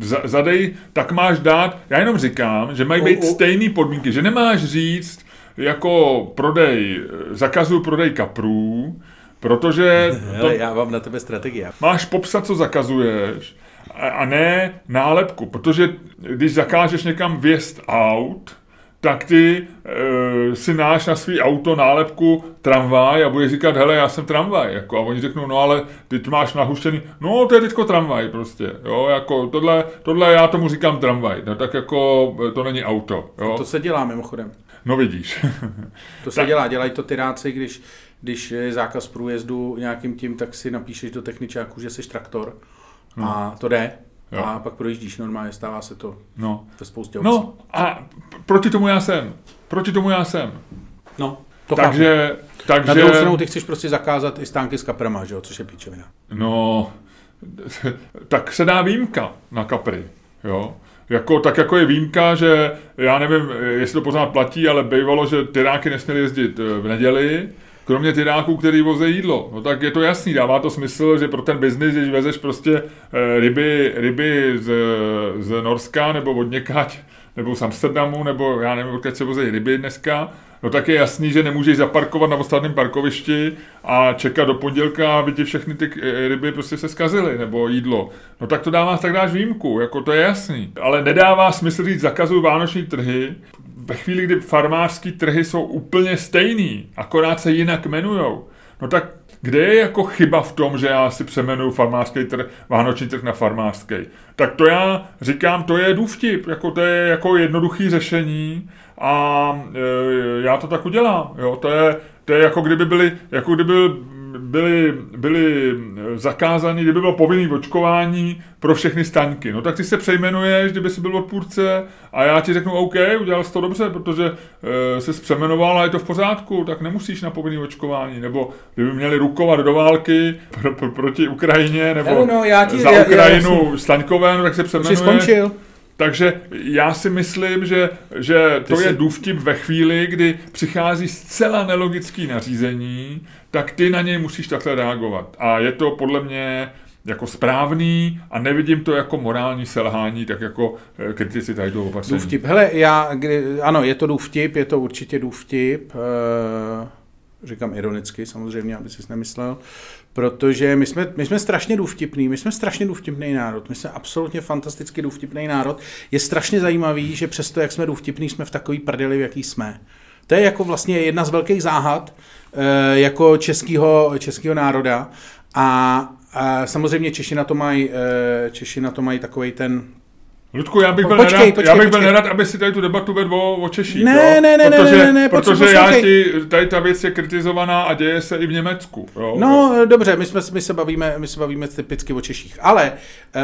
B: Z, zadej, tak máš dát, já jenom říkám, že mají být stejné podmínky, že nemáš říct, jako prodej, zakazuju prodej kaprů, protože... [LAUGHS]
A: Hele, to, já mám na tebe strategii.
B: Máš popsat, co zakazuješ, a ne nálepku, protože když zakážeš někam vjezd aut, tak ty e, si náš na svý auto nálepku tramvaj a budeš říkat, hele, já jsem tramvaj, jako, a oni řeknou, no ale ty máš nahuštěný, no to je teďko tramvaj prostě, jo, jako tohle, tohle já tomu říkám tramvaj, no tak jako to není auto, jo.
A: To se dělá mimochodem.
B: No vidíš. [LAUGHS]
A: to se tak. dělá, dělají to tyráci, když, když je zákaz průjezdu nějakým tím, tak si napíšeš do techničáku, že jsi traktor no. a to jde. Jo. A pak projíždíš normálně, stává se to no. ve spoustě
B: obcí. No a proti tomu já jsem. Proti tomu já jsem.
A: No, to
B: takže, takže...
A: Na druhou stranu ty chceš prostě zakázat i stánky s kaprama, že jo, což je píčovina.
B: No, [LAUGHS] tak se dá výjimka na kapry, jo. Jako, tak jako je výjimka, že já nevím, jestli to pořád platí, ale bývalo, že tyráky nesměly jezdit eh, v neděli, kromě tyráků, který voze jídlo. No tak je to jasný, dává to smysl, že pro ten biznis, když vezeš prostě eh, ryby, ryby z, z Norska nebo od někať, nebo z Amsterdamu, nebo já nevím, odkud se vozejí ryby dneska, no tak je jasný, že nemůžeš zaparkovat na ostatním parkovišti a čekat do pondělka, aby ti všechny ty eh, ryby prostě se zkazily, nebo jídlo. No tak to dává, tak dáš výjimku, jako to je jasný. Ale nedává smysl říct zakazují vánoční trhy, ve chvíli, kdy farmářský trhy jsou úplně stejný, akorát se jinak jmenujou, no tak kde je jako chyba v tom, že já si přemenuju farmářský trh, vánoční trh na farmářský? Tak to já říkám, to je důvtip, jako to je jako jednoduchý řešení a e, já to tak udělám, jo, to je, to je jako kdyby byly, jako kdyby byly, byly zakázány, kdyby bylo povinné očkování pro všechny staňky. No tak ty se přejmenuješ, kdyby si byl odpůrce a já ti řeknu, OK, udělal jsi to dobře, protože e, jsi přemenoval a je to v pořádku, tak nemusíš na povinné očkování. Nebo kdyby měli rukovat do války pro, pro, proti Ukrajině, nebo no, no, já ti, za Ukrajinu já, já Staňkové, no, tak se přemenuješ. Jsi skončil. Takže já si myslím, že, že to jsi... je důvtip ve chvíli, kdy přichází zcela nelogický nařízení, tak ty na něj musíš takhle reagovat. A je to podle mě jako správný a nevidím to jako morální selhání, tak jako eh, kritici tady toho opatření.
A: Důvtip. Hele, já, kdy, ano, je to důvtip, je to určitě důvtip, e, říkám ironicky samozřejmě, aby si nemyslel, protože my jsme, my jsme strašně důvtipný, my jsme strašně důvtipný národ, my jsme absolutně fantasticky důvtipný národ. Je strašně zajímavý, že přesto, jak jsme důvtipný, jsme v takový prdeli, v jaký jsme. To je jako vlastně jedna z velkých záhad e, jako českého, českého národa a, a samozřejmě Češi na to mají, e, Češi na to mají takový ten
B: Ludku, já bych byl, počkej, nerad, počkej, já bych byl nerad, aby si tady tu debatu vedl o, o Češích,
A: ne,
B: jo?
A: Ne, ne, protože, ne, ne, ne,
B: protože já ti, tady ta věc je kritizovaná a děje se i v Německu. Jo?
A: No, dobře, my, jsme, my, se bavíme, my se bavíme typicky o Češích, ale uh,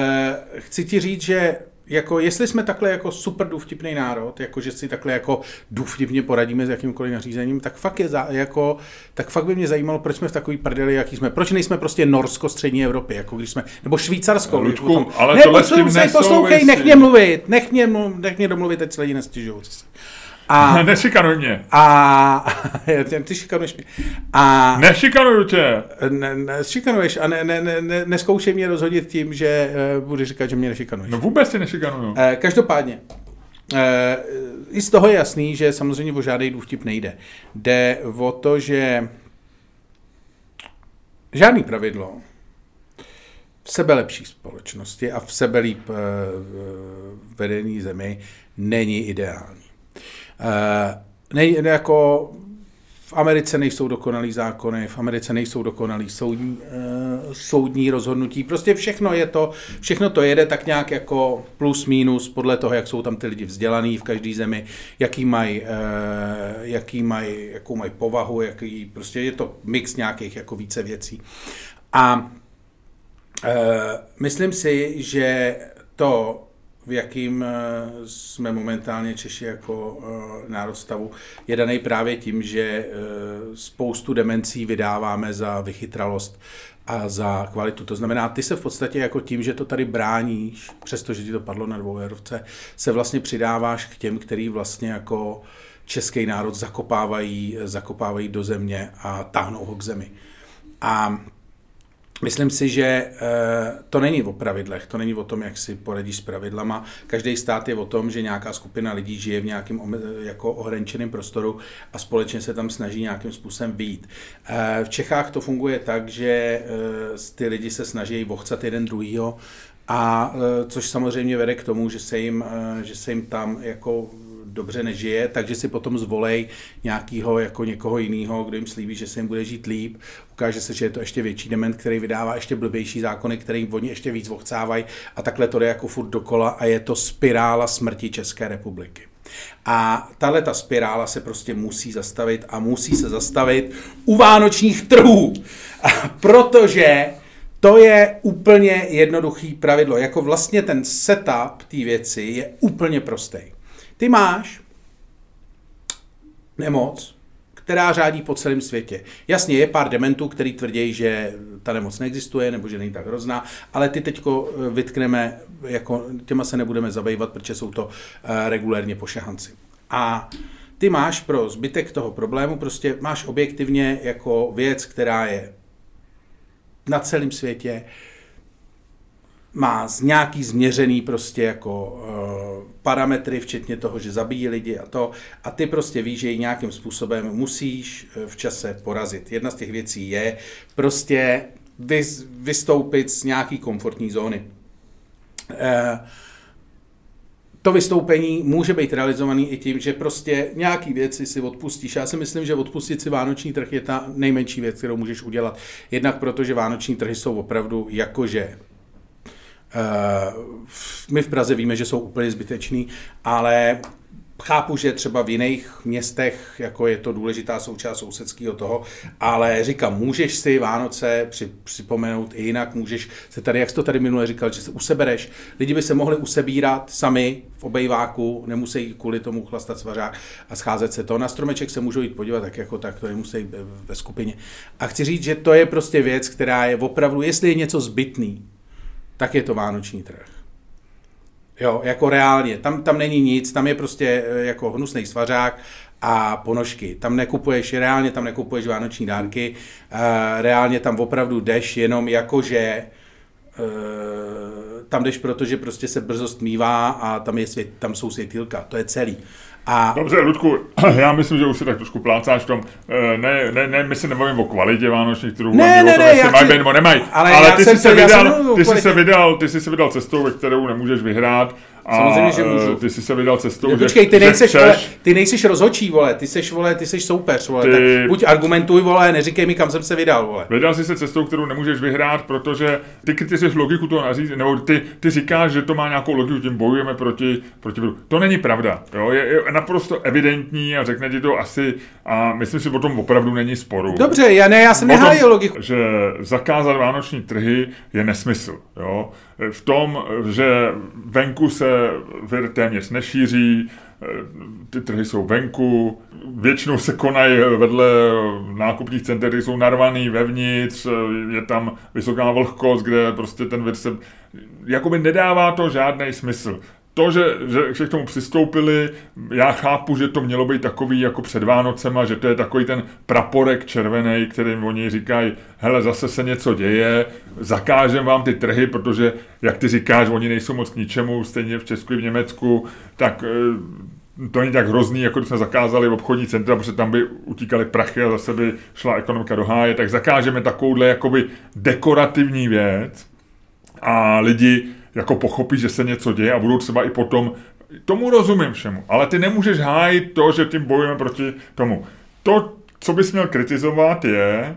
A: chci ti říct, že jako jestli jsme takhle jako super důvtipný národ, jako že si takhle jako důvtipně poradíme s jakýmkoliv nařízením, tak fakt je za, jako, tak fakt by mě zajímalo, proč jsme v takový prdeli, jaký jsme. Proč nejsme prostě Norsko, střední Evropy, jako když jsme, nebo Švýcarsko.
B: No, Lučku, tom, ale ne, tohle tím
A: poslouchej, nech mě mluvit, nech mě, nech mě domluvit, teď se lidi nestěžují.
B: A, [LAUGHS] Nešikanuj mě.
A: A [LAUGHS] ty šikanuješ mě. A,
B: Nešikanuju tě.
A: Ne, ne, šikanuješ a ne, ne, ne, ne, neskoušej mě rozhodit tím, že uh, budeš říkat, že mě nešikanuješ.
B: No vůbec tě nešikanuju.
A: Uh, každopádně, uh, i z toho je jasný, že samozřejmě o žádný důvtip nejde. Jde o to, že žádný pravidlo v sebelepší společnosti a v sebelíp uh, vedený zemi není ideální. Eh, ne, jako v Americe nejsou dokonalý zákony, v Americe nejsou dokonalý soudní, uh, soudní rozhodnutí. Prostě všechno je to, všechno to jede tak nějak jako plus minus podle toho, jak jsou tam ty lidi vzdělaný v každé zemi, jaký mají, uh, jaký mají, jakou mají povahu, jaký, prostě je to mix nějakých jako více věcí. A uh, myslím si, že to v jakým eh, jsme momentálně Češi jako eh, národ stavu, je daný právě tím, že eh, spoustu demencí vydáváme za vychytralost a za kvalitu. To znamená, ty se v podstatě jako tím, že to tady bráníš, přestože ti to padlo na dvou eurovce, se vlastně přidáváš k těm, který vlastně jako český národ zakopávají, zakopávají do země a táhnou ho k zemi. A Myslím si, že eh, to není o pravidlech, to není o tom, jak si poradíš s pravidlama. Každý stát je o tom, že nějaká skupina lidí žije v nějakém jako ohraničeném prostoru a společně se tam snaží nějakým způsobem být. Eh, v Čechách to funguje tak, že eh, ty lidi se snaží vochcat jeden druhýho, a což samozřejmě vede k tomu, že se jim, že se jim tam jako dobře nežije, takže si potom zvolej nějakého jako někoho jiného, kdo jim slíbí, že se jim bude žít líp. Ukáže se, že je to ještě větší dement, který vydává ještě blbější zákony, který oni ještě víc vochcávají a takhle to jde jako furt dokola a je to spirála smrti České republiky. A tahle ta spirála se prostě musí zastavit a musí se zastavit u vánočních trhů. Protože to je úplně jednoduchý pravidlo. Jako vlastně ten setup té věci je úplně prostý. Ty máš nemoc, která řádí po celém světě. Jasně, je pár dementů, který tvrdí, že ta nemoc neexistuje nebo že není tak hrozná, ale ty teďko eh, vytkneme, jako těma se nebudeme zabývat, protože jsou to uh, regulérně pošahanci. A ty máš pro zbytek toho problému, prostě máš objektivně jako věc, která je na celém světě, má z nějaký změřený prostě jako uh, parametry, včetně toho, že zabíjí lidi a to, a ty prostě víš, že ji nějakým způsobem musíš eh, v čase porazit. Jedna z těch věcí je prostě vys, vystoupit z nějaký komfortní zóny. Uh, to vystoupení může být realizovaný i tím, že prostě nějaký věci si odpustíš. Já si myslím, že odpustit si vánoční trh je ta nejmenší věc, kterou můžeš udělat. Jednak proto, že vánoční trhy jsou opravdu jakože my v Praze víme, že jsou úplně zbytečný, ale Chápu, že třeba v jiných městech jako je to důležitá součást sousedského toho, ale říkám, můžeš si Vánoce při, připomenout i jinak, můžeš se tady, jak jsi to tady minule říkal, že se usebereš. Lidi by se mohli usebírat sami v obejváku, nemusí kvůli tomu chlastat svařák a scházet se to. Na stromeček se můžou jít podívat tak jako tak, to nemusí ve skupině. A chci říct, že to je prostě věc, která je opravdu, jestli je něco zbytný, tak je to vánoční trh. Jo, jako reálně. Tam, tam není nic, tam je prostě eh, jako hnusný svařák a ponožky. Tam nekupuješ, reálně tam nekupuješ vánoční dárky, uh, reálně tam opravdu jdeš jenom jako, že uh, tam jdeš, protože prostě se brzost mívá a tam, je svět, tam jsou světýlka, to je celý.
B: A... Dobře, Ludku, [CLEARS THROAT] já myslím, že už si tak trošku plácáš v tom, eh, ne, ne, ne my se nebavím o kvalitě vánočních trhů,
A: ne, ne, ne,
B: mají být nebo nemají, ale, ale ty, jsi se vydal, ty, jsi se vydal, ty jsi se vydal cestou, ve kterou nemůžeš vyhrát,
A: a Samozřejmě, že můžu.
B: Ty jsi se vydal cestou,
A: no, počkej, ty nejseš, vole, ty nejseš rozhočí, vole, ty seš, vole, ty seš soupeř, vole, ty... tak buď argumentuj, vole, neříkej mi, kam jsem se vydal, vole.
B: Vydal jsi se cestou, kterou nemůžeš vyhrát, protože ty kritizuješ logiku toho nařízení, nebo ty, ty říkáš, že to má nějakou logiku, tím bojujeme proti, proti To není pravda, jo, je, je naprosto evidentní a řekne ti to asi, a myslím si, o tom opravdu není sporu.
A: Dobře, já ne, já jsem nehájil logiku.
B: Že zakázat vánoční trhy je nesmysl, jo v tom, že venku se vir téměř nešíří, ty trhy jsou venku, většinou se konají vedle nákupních center, jsou narvaný vevnitř, je tam vysoká vlhkost, kde prostě ten vir se... Jakoby nedává to žádný smysl to, že, že, že k tomu přistoupili, já chápu, že to mělo být takový jako před Vánocema, že to je takový ten praporek červený, kterým oni říkají, hele, zase se něco děje, zakážem vám ty trhy, protože, jak ty říkáš, oni nejsou moc k ničemu, stejně v Česku i v Německu, tak eh, to není tak hrozný, jako když jsme zakázali obchodní centra, protože tam by utíkaly prachy a zase by šla ekonomika do háje, tak zakážeme takovouhle jakoby dekorativní věc a lidi jako pochopí, že se něco děje a budou třeba i potom, tomu rozumím všemu, ale ty nemůžeš hájit to, že tím bojujeme proti tomu. To, co bys měl kritizovat, je,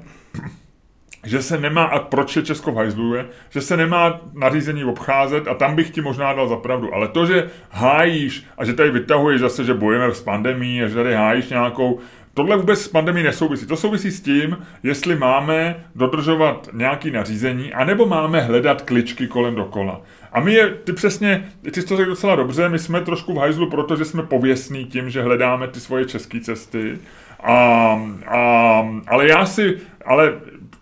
B: že se nemá, a proč je Česko hajzluje, že se nemá nařízení obcházet a tam bych ti možná dal za pravdu. Ale to, že hájíš a že tady vytahuješ zase, že bojujeme s pandemí a že tady hájíš nějakou Tohle vůbec s pandemí nesouvisí. To souvisí s tím, jestli máme dodržovat nějaký nařízení, anebo máme hledat kličky kolem dokola. A my je, ty přesně, ty jsi to řekl docela dobře, my jsme trošku v hajzlu, protože jsme pověsní tím, že hledáme ty svoje české cesty. A, a, ale já si, ale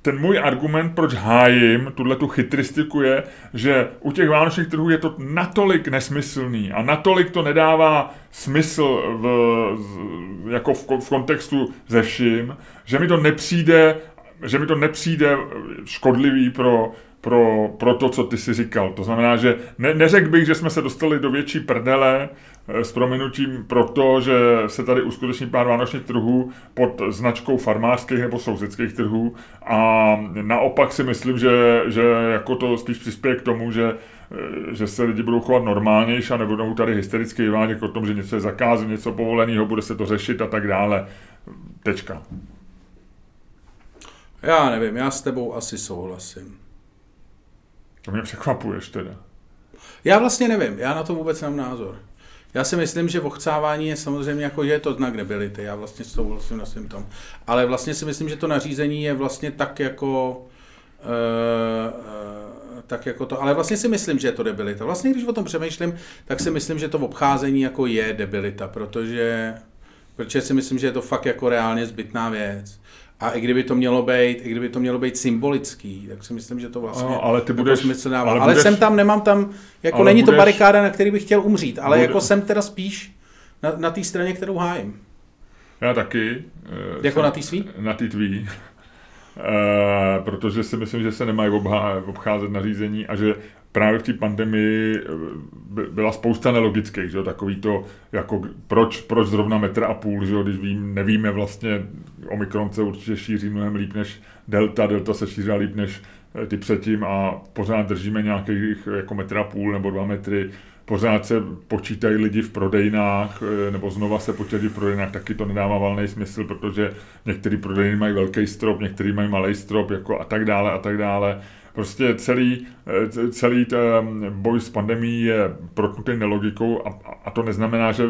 B: ten můj argument, proč hájím tuhle tu chytristiku je, že u těch vánočních trhů je to natolik nesmyslný a natolik to nedává smysl v, jako v, v kontextu ze vším, že mi to nepřijde, že mi to nepřijde škodlivý pro pro, pro to, co ty si říkal. To znamená, že ne, neřekl bych, že jsme se dostali do větší prdele eh, s prominutím proto, že se tady uskuteční pár vánočních trhů pod značkou farmářských nebo sousedských trhů a naopak si myslím, že, že jako to spíš přispěje k tomu, že eh, že se lidi budou chovat normálnější a nebudou tady hystericky vyvádět o tom, že něco je zakázané, něco povoleného, bude se to řešit a tak dále. Tečka.
A: Já nevím, já s tebou asi souhlasím.
B: To mě překvapuješ teda.
A: Já vlastně nevím, já na to vůbec nemám názor. Já si myslím, že vochcávání je samozřejmě jako, že je to znak debility, já vlastně s tou vlastně na svým tom. Ale vlastně si myslím, že to nařízení je vlastně tak jako, uh, tak jako to, ale vlastně si myslím, že je to debilita. Vlastně, když o tom přemýšlím, tak si myslím, že to v obcházení jako je debilita, protože, protože si myslím, že je to fakt jako reálně zbytná věc. A i kdyby to mělo být, i kdyby to mělo být symbolický, tak si myslím, že to vlastně
B: no, ale ty budeš,
A: smysl dává. Ale, ale budeš, jsem tam, nemám tam, jako není budeš, to barikáda, na který bych chtěl umřít, ale bude, jako jsem teda spíš na, na té straně, kterou hájím.
B: Já taky.
A: Jako jsem, na té svý?
B: Na té tvý. Uh, [LAUGHS] protože si myslím, že se nemají obcházet nařízení a že právě v té pandemii eh, byla spousta nelogických, že takový to, jako proč, proč zrovna metr a půl, že když vím, nevíme vlastně, Omikron se určitě šíří mnohem líp než Delta, Delta se šířila líp než eh, ty předtím a pořád držíme nějakých jako metr a půl nebo dva metry, pořád se počítají lidi v prodejnách, eh, nebo znova se počítají v prodejnách, taky to nedává valný smysl, protože některý prodejny mají velký strop, některý mají malý strop, jako a tak dále, a tak dále. Prostě celý, eh, celý ten boj s pandemí je protnutý nelogikou a, a to neznamená, že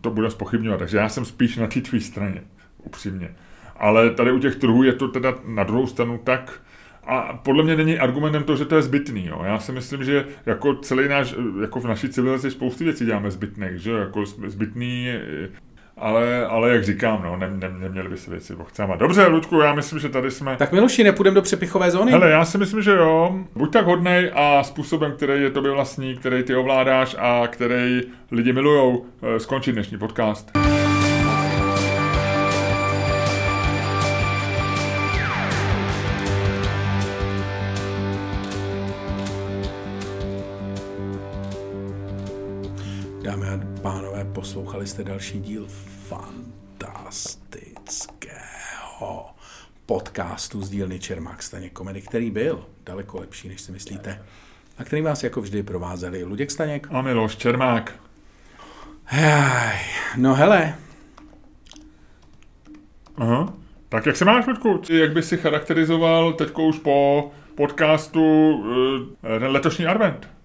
B: to bude spochybňovat. Takže já jsem spíš na té tvý straně, upřímně. Ale tady u těch trhů je to teda na druhou stranu tak, a podle mě není argumentem to, že to je zbytný. Jo. Já si myslím, že jako celý náš, jako v naší civilizaci spousty věcí děláme zbytných, že jako zbytný ale, ale jak říkám, no, ne, ne, neměli by se věci pochcávat. Dobře, Luďku, já myslím, že tady jsme...
A: Tak Miloši, nepůjdeme do přepichové zóny?
B: Hele, já si myslím, že jo. Buď tak hodnej a způsobem, který je tobě vlastní, který ty ovládáš a který lidi milujou, eh, skončit dnešní podcast.
A: Poslouchali jste další díl fantastického podcastu z dílny Čermák Staněk Komedy, který byl daleko lepší, než si myslíte. A který vás jako vždy provázeli Luděk Staněk.
B: A Miloš Čermák.
A: Hej, no hele.
B: Aha. Tak jak se máš, Ludku? Jak bys si charakterizoval teď už po podcastu uh, letošní advent?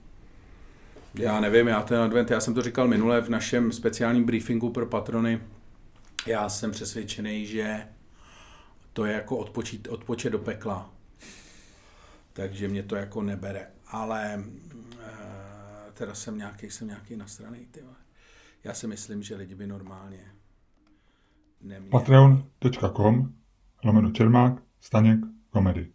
A: Já nevím, já ten advent, já jsem to říkal minule v našem speciálním briefingu pro patrony. Já jsem přesvědčený, že to je jako odpočít, odpočet do pekla. Takže mě to jako nebere. Ale e, teda jsem nějaký, jsem nějaký nasraný, ty. Já si myslím, že lidi by normálně
B: neměli. Patreon.com lomeno Čermák, Staněk, komedy.